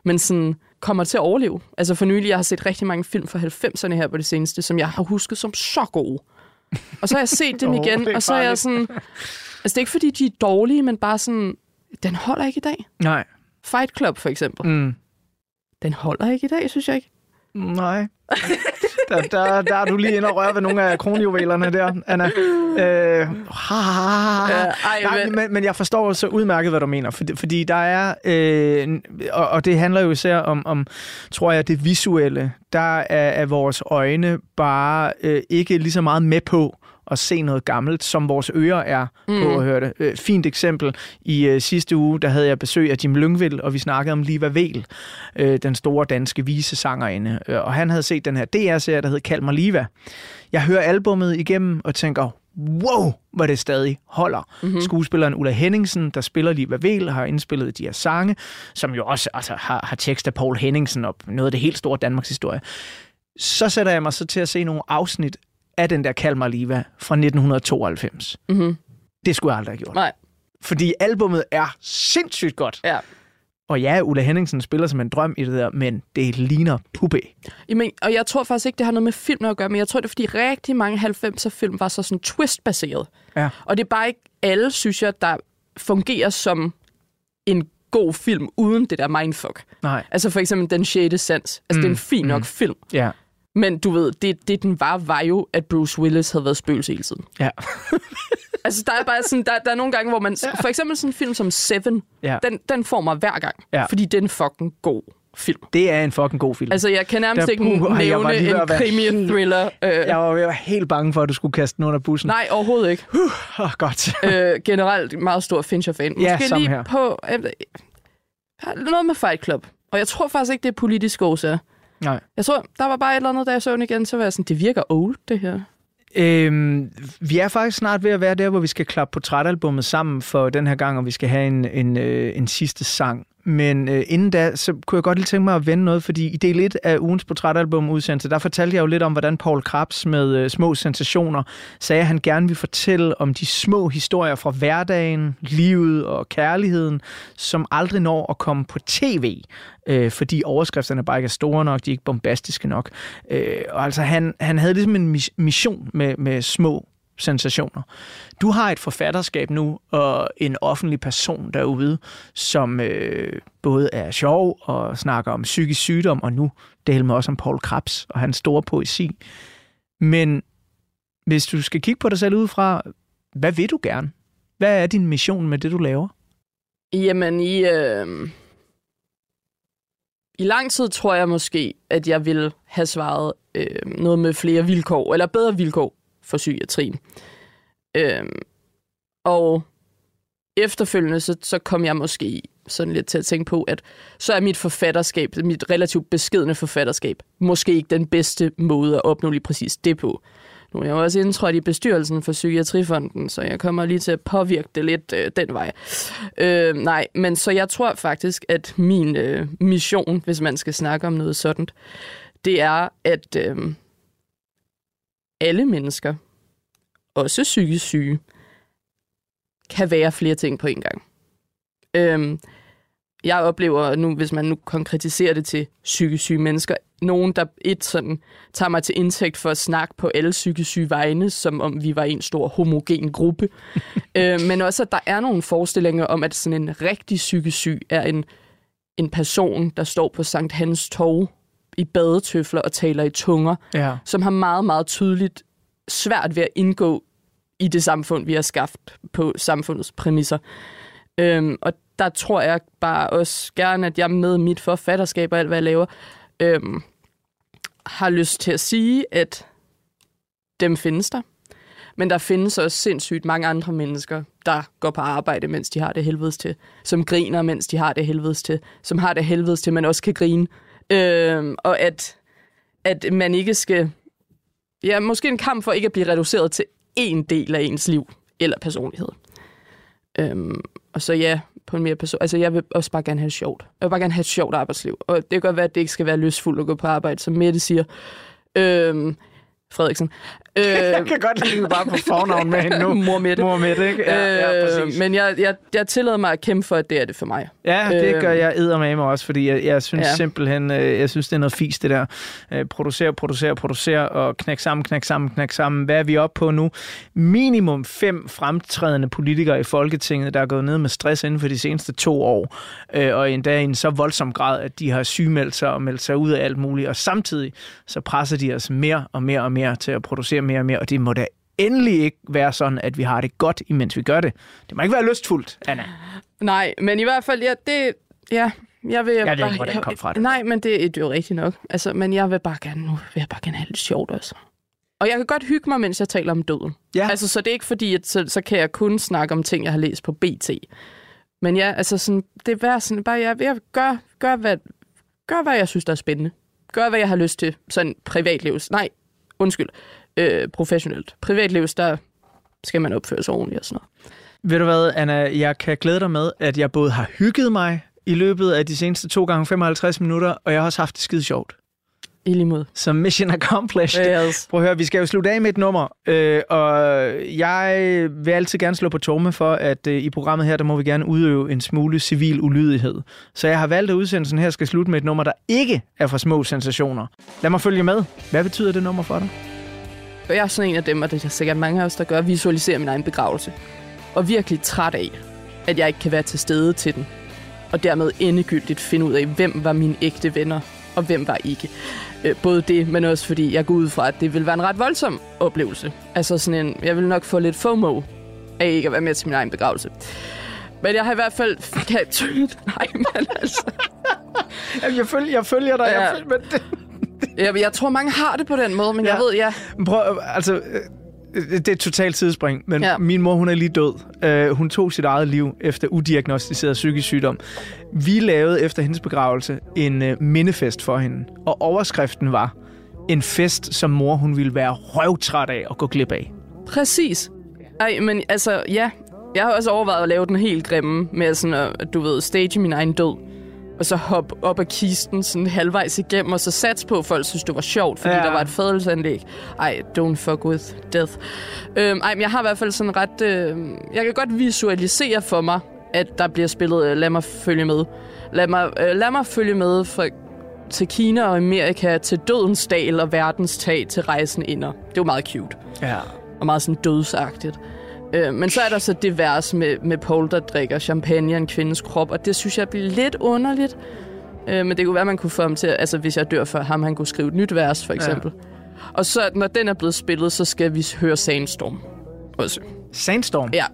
Men sådan, kommer til at overleve. Altså for nylig, jeg har set rigtig mange film fra 90'erne her på det seneste, som jeg har husket som så gode. Og så har jeg set dem igen, er og så er jeg sådan... (laughs) Altså det er ikke fordi, de er dårlige, men bare sådan, den holder ikke i dag. Nej. Fight Club for eksempel. Mm. Den holder ikke i dag, synes jeg ikke. Nej. der, der, der er du lige inde og røre ved nogle af kronjuvelerne der, Anna. Øh, ha, ha, ha. Ja, ej, Nej, men- men, men jeg forstår så udmærket, hvad du mener. Fordi, fordi der er, øh, og, og det handler jo især om, om, tror jeg, det visuelle. Der er, er vores øjne bare øh, ikke lige så meget med på at se noget gammelt, som vores ører er mm. på at høre det. Øh, fint eksempel. I øh, sidste uge, der havde jeg besøg af Jim Lyngvild, og vi snakkede om Liva Vel, øh, den store danske visesangerinde. Øh, og han havde set den her DR-serie, der hed Kald mig Liva. Jeg hører albummet igennem og tænker, wow, hvor det stadig holder. Mm-hmm. Skuespilleren Ulla Henningsen, der spiller Liva Vel, har indspillet de her sange, som jo også altså, har, har tekst af Paul Henningsen op, noget af det helt store Danmarks historie. Så sætter jeg mig så til at se nogle afsnit af den der Kald mig Liva fra 1992. Mm-hmm. Det skulle jeg aldrig have gjort. Nej. Fordi albummet er sindssygt godt. Ja. Og ja, Ulla Henningsen spiller som en drøm i det der, men det ligner puppe. Jamen, og jeg tror faktisk ikke, det har noget med film at gøre, men jeg tror, det er, fordi rigtig mange 90'er film var så sådan twist-baseret. Ja. Og det er bare ikke alle, synes jeg, der fungerer som en god film uden det der mindfuck. Nej. Altså for eksempel Den 6. Sans. Altså mm. det er en fin nok mm. film. Ja. Men du ved, det, det den var, var jo, at Bruce Willis havde været spøgelse hele tiden. Ja. (laughs) altså der er bare sådan, der, der er nogle gange, hvor man... For eksempel sådan en film som Seven, Ja. den, den får mig hver gang. Ja. Fordi det er fucking god film. Det er en fucking god film. Altså, jeg kan nærmest Der- ikke puh, jeg var nævne en krimi-thriller. Øh, Jeg var at være helt bange for, at du skulle kaste den under bussen. Nej, overhovedet ikke. Oh, godt. (laughs) øh, generelt meget stor Fincher-fan. Ja, Måske samme lige her. på... Øh, noget med Fight Club. Og jeg tror faktisk ikke, det er politisk årsager. Nej. Jeg tror, der var bare et eller andet, da jeg så den igen, så var jeg sådan, det virker old, det her. Øhm, vi er faktisk snart ved at være der, hvor vi skal klappe portrætalbummet sammen for den her gang, og vi skal have en, en, øh, en sidste sang. Men øh, inden da, så kunne jeg godt lige tænke mig at vende noget, fordi i del 1 af ugens portrætalbum udsendelse, der fortalte jeg jo lidt om, hvordan Paul Krabs med øh, små sensationer sagde, at han gerne vil fortælle om de små historier fra hverdagen, livet og kærligheden, som aldrig når at komme på tv, øh, fordi overskrifterne bare ikke er store nok, de er ikke bombastiske nok. Øh, og altså, han, han havde ligesom en mis- mission med, med små sensationer. Du har et forfatterskab nu, og en offentlig person derude, som øh, både er sjov og snakker om psykisk sygdom, og nu deler med også om Paul Krabs og hans store poesi. Men hvis du skal kigge på dig selv udefra, hvad vil du gerne? Hvad er din mission med det, du laver? Jamen, i, øh... i lang tid tror jeg måske, at jeg ville have svaret øh, noget med flere vilkår, eller bedre vilkår for psykiatrien. Øhm, Og efterfølgende, så, så kom jeg måske sådan lidt til at tænke på, at så er mit forfatterskab, mit relativt beskedende forfatterskab, måske ikke den bedste måde at opnå lige præcis det på. Nu er jeg jo også indtrådt i bestyrelsen for Psykiatrifonden, så jeg kommer lige til at påvirke det lidt øh, den vej. Øh, nej, men så jeg tror faktisk, at min øh, mission, hvis man skal snakke om noget sådan, det er, at øh, alle mennesker, også psykisk syge, kan være flere ting på en gang. Øhm, jeg oplever nu, hvis man nu konkretiserer det til psykisk syge mennesker, nogen, der et sådan tager mig til indtægt for at snakke på alle psykisk syge vegne, som om vi var en stor homogen gruppe. (laughs) øh, men også, at der er nogle forestillinger om, at sådan en rigtig psykisk syg er en, en person, der står på Sankt Hans Torv i badetøfler og taler i tunger, Ja. som har meget, meget tydeligt svært ved at indgå i det samfund, vi har skabt på samfundets præmisser. Øhm, og der tror jeg bare også gerne, at jeg med mit forfatterskab og alt, hvad jeg laver, øhm, har lyst til at sige, at dem findes der. Men der findes også sindssygt mange andre mennesker, der går på arbejde, mens de har det helvedes til. Som griner, mens de har det helvedes til. Som har det helvedes til, men også kan grine. Øhm, og at, at man ikke skal... Ja, måske en kamp for ikke at blive reduceret til en del af ens liv eller personlighed. Øhm, og så ja, på en mere person... Altså, jeg vil også bare gerne have det sjovt. Jeg vil bare gerne have et sjovt arbejdsliv. Og det kan godt være, at det ikke skal være løsfuldt at gå på arbejde, som Mette siger. Øhm, Frederiksen. Øh, Jeg kan godt lide, at du bare på fornavn med hende nu. (laughs) Mor Mette. Mor Mette, ikke? Ja, ja, øh, præcis. men jeg, jeg, jeg tillader mig at kæmpe for, at det er det for mig. Ja, det Øh, gør jeg eddermame også, fordi jeg, jeg synes ja. Ja. simpelthen, øh, jeg synes, det er noget fisk, det der. Øh, producere, producere, producere, og knæk sammen, knæk sammen, knæk sammen. Hvad er vi oppe på nu? Minimum fem fremtrædende politikere i Folketinget, der er gået ned med stress inden for de seneste to år, øh, og endda i en så voldsom grad, at de har sygemeldt sig og meldt sig ud af alt muligt, og samtidig så presser de os mere og mere og mere til at producere mere og mere, og det må da endelig ikke være sådan, at vi har det godt, imens vi gør det. Det må ikke være lystfuldt, Anna. Nej, men i hvert fald, ja, det... Ja, jeg vil ved bare, ikke, hvor den kom fra, det. Nej, men det, det er jo rigtigt nok. Altså, men jeg vil bare gerne, nu vil jeg bare gerne have det sjovt også. Og jeg kan godt hygge mig, mens jeg taler om døden. Ja. Altså, så det er ikke fordi, at så, så kan jeg kun snakke om ting, jeg har læst på BT. Men ja, altså sådan, det er sådan, bare jeg, jeg gør, gør, hvad, gør, hvad jeg synes, der er spændende. Gør, hvad jeg har lyst til. Sådan privatlivs. Nej, undskyld. Øh, professionelt. Privatlivs, der skal man opføre sig ordentligt og sådan noget. Ved du hvad, Anna, jeg kan glæde dig med, at jeg både har hygget mig i løbet af de seneste 2 gange 55 minutter, og jeg har også haft det skide sjovt. I lige måde. Så mission accomplished. Yes. Prøv at høre, vi skal jo slutte af med et nummer, øh, og jeg vil altid gerne slå på tromme for, at øh, i programmet her, der må vi gerne udøve en smule civil ulydighed. Så jeg har valgt, at udsendelsen her skal slutte med et nummer, der ikke er for små sensationer. Lad mig følge med. Hvad betyder det nummer for dig? Og jeg er sådan en af dem, og det er sikkert mange af os, der gør, visualisere min egen begravelse. Og virkelig træt af, at jeg ikke kan være til stede til den. Og dermed endegyldigt finde ud af, hvem var mine ægte venner, og hvem var ikke. Øh, Både det, men også fordi jeg går ud fra, at det vil være en ret voldsom oplevelse. Altså sådan en, jeg vil nok få lidt FOMO af ikke at være med til min egen begravelse. Men jeg har i hvert fald... Kan jeg? (laughs) Nej, men altså... Jamen, jeg, følger, jeg følger dig. Ja. Jeg, følger, men det, Jeg, jeg tror, mange har det på den måde, men ja. jeg ved, ja... Prøv, altså, øh, det er et totalt tidsspring, men ja. Ja. min mor, hun er lige død. Uh, hun tog sit eget liv efter udiagnostiseret psykisk sygdom. Vi lavede efter hendes begravelse en uh, mindefest for hende, og overskriften var en fest, som mor hun ville være røvtræt af at gå glip af. Præcis. Ej, men altså, ja. Jeg har også overvejet at lave den helt grimme med sådan at, du ved, stage min egen død. Og så hoppe op af kisten sådan halvvejs igennem, og så sats på, at folk synes, det var sjovt, fordi Ja. der var et fadelsanlæg. Ej, don't fuck with death. Øhm, ej, men jeg har i hvert fald sådan ret... Øh, jeg kan godt visualisere for mig, at der bliver spillet øh, Lad mig følge med. Lad mig, øh, lad mig følge med fra, til Kina og Amerika, til Dødens Dal og Verdens Tag til Rejsen Inder. Det var meget cute Ja. og meget sådan dødsagtigt. Øh, men så er der så det vers med, med Paul, der drikker champagne af en kvindes krop, og det synes jeg bliver lidt underligt. Øh, men det kunne være, man kunne få ham til, altså hvis jeg dør før ham, han kunne skrive et nyt vers, for eksempel. Ja. Og så, når den er blevet spillet, så skal vi høre Sandstorm. Også. Sandstorm? Ja,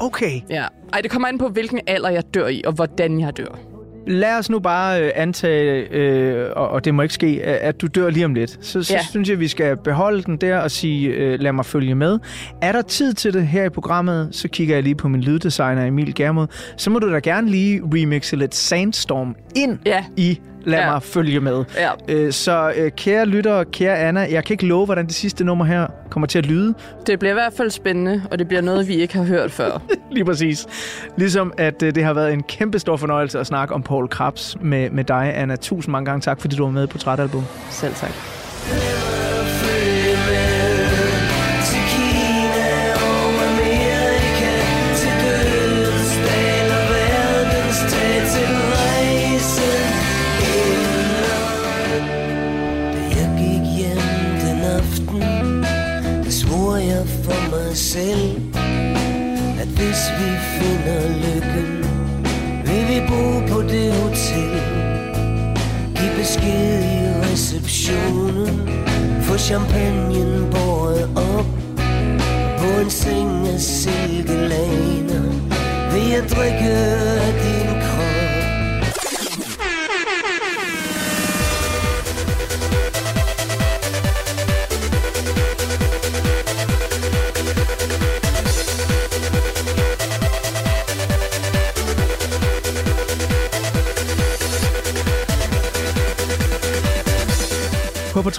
Okay. ja. Ej, det kommer an på, hvilken alder jeg dør i, og hvordan jeg dør. Lad os nu bare øh, antage, øh, og, og det må ikke ske, at, du dør lige om lidt. Så, så. Ja. synes jeg, vi skal beholde den der og sige, øh, lad mig følge med. Er der tid til det her i programmet, så kigger jeg lige på min lyddesigner Emil Germod. Så må du da gerne lige remixe lidt Sandstorm ind Ja. i Lad Ja. mig følge med. Ja. Øh, så øh, kære lyttere, kære Anna, jeg kan ikke love, hvordan det sidste nummer her kommer til at lyde. Det bliver i hvert fald spændende, og det bliver noget, vi ikke har hørt før. (laughs) Lige præcis. Ligesom at øh, det har været en kæmpe stor fornøjelse at snakke om Paul Krabs med, med dig, Anna. Tusind mange gange tak, fordi du var med på Trætalbum. Selv tak.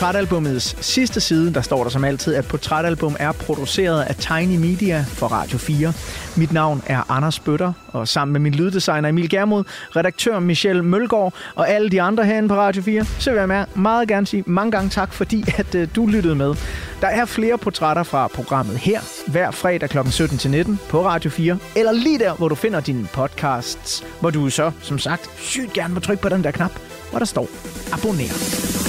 Portrætalbumets sidste side, der står der som altid, at portrætalbum er produceret af Tiny Media for Radio 4. Mit navn er Anders Bøtter, og sammen med min lyddesigner Emil Germod, redaktør Michelle Mølgaard og alle de andre herinde på Radio 4, så vil jeg meget gerne sige mange gange tak, fordi at øh, du lyttede med. Der er flere portrætter fra programmet her, hver fredag kl. 17-19 på Radio 4, eller lige der, hvor du finder dine podcasts, hvor du så, som sagt, sygt gerne må trykke på den der knap, hvor der står abonner.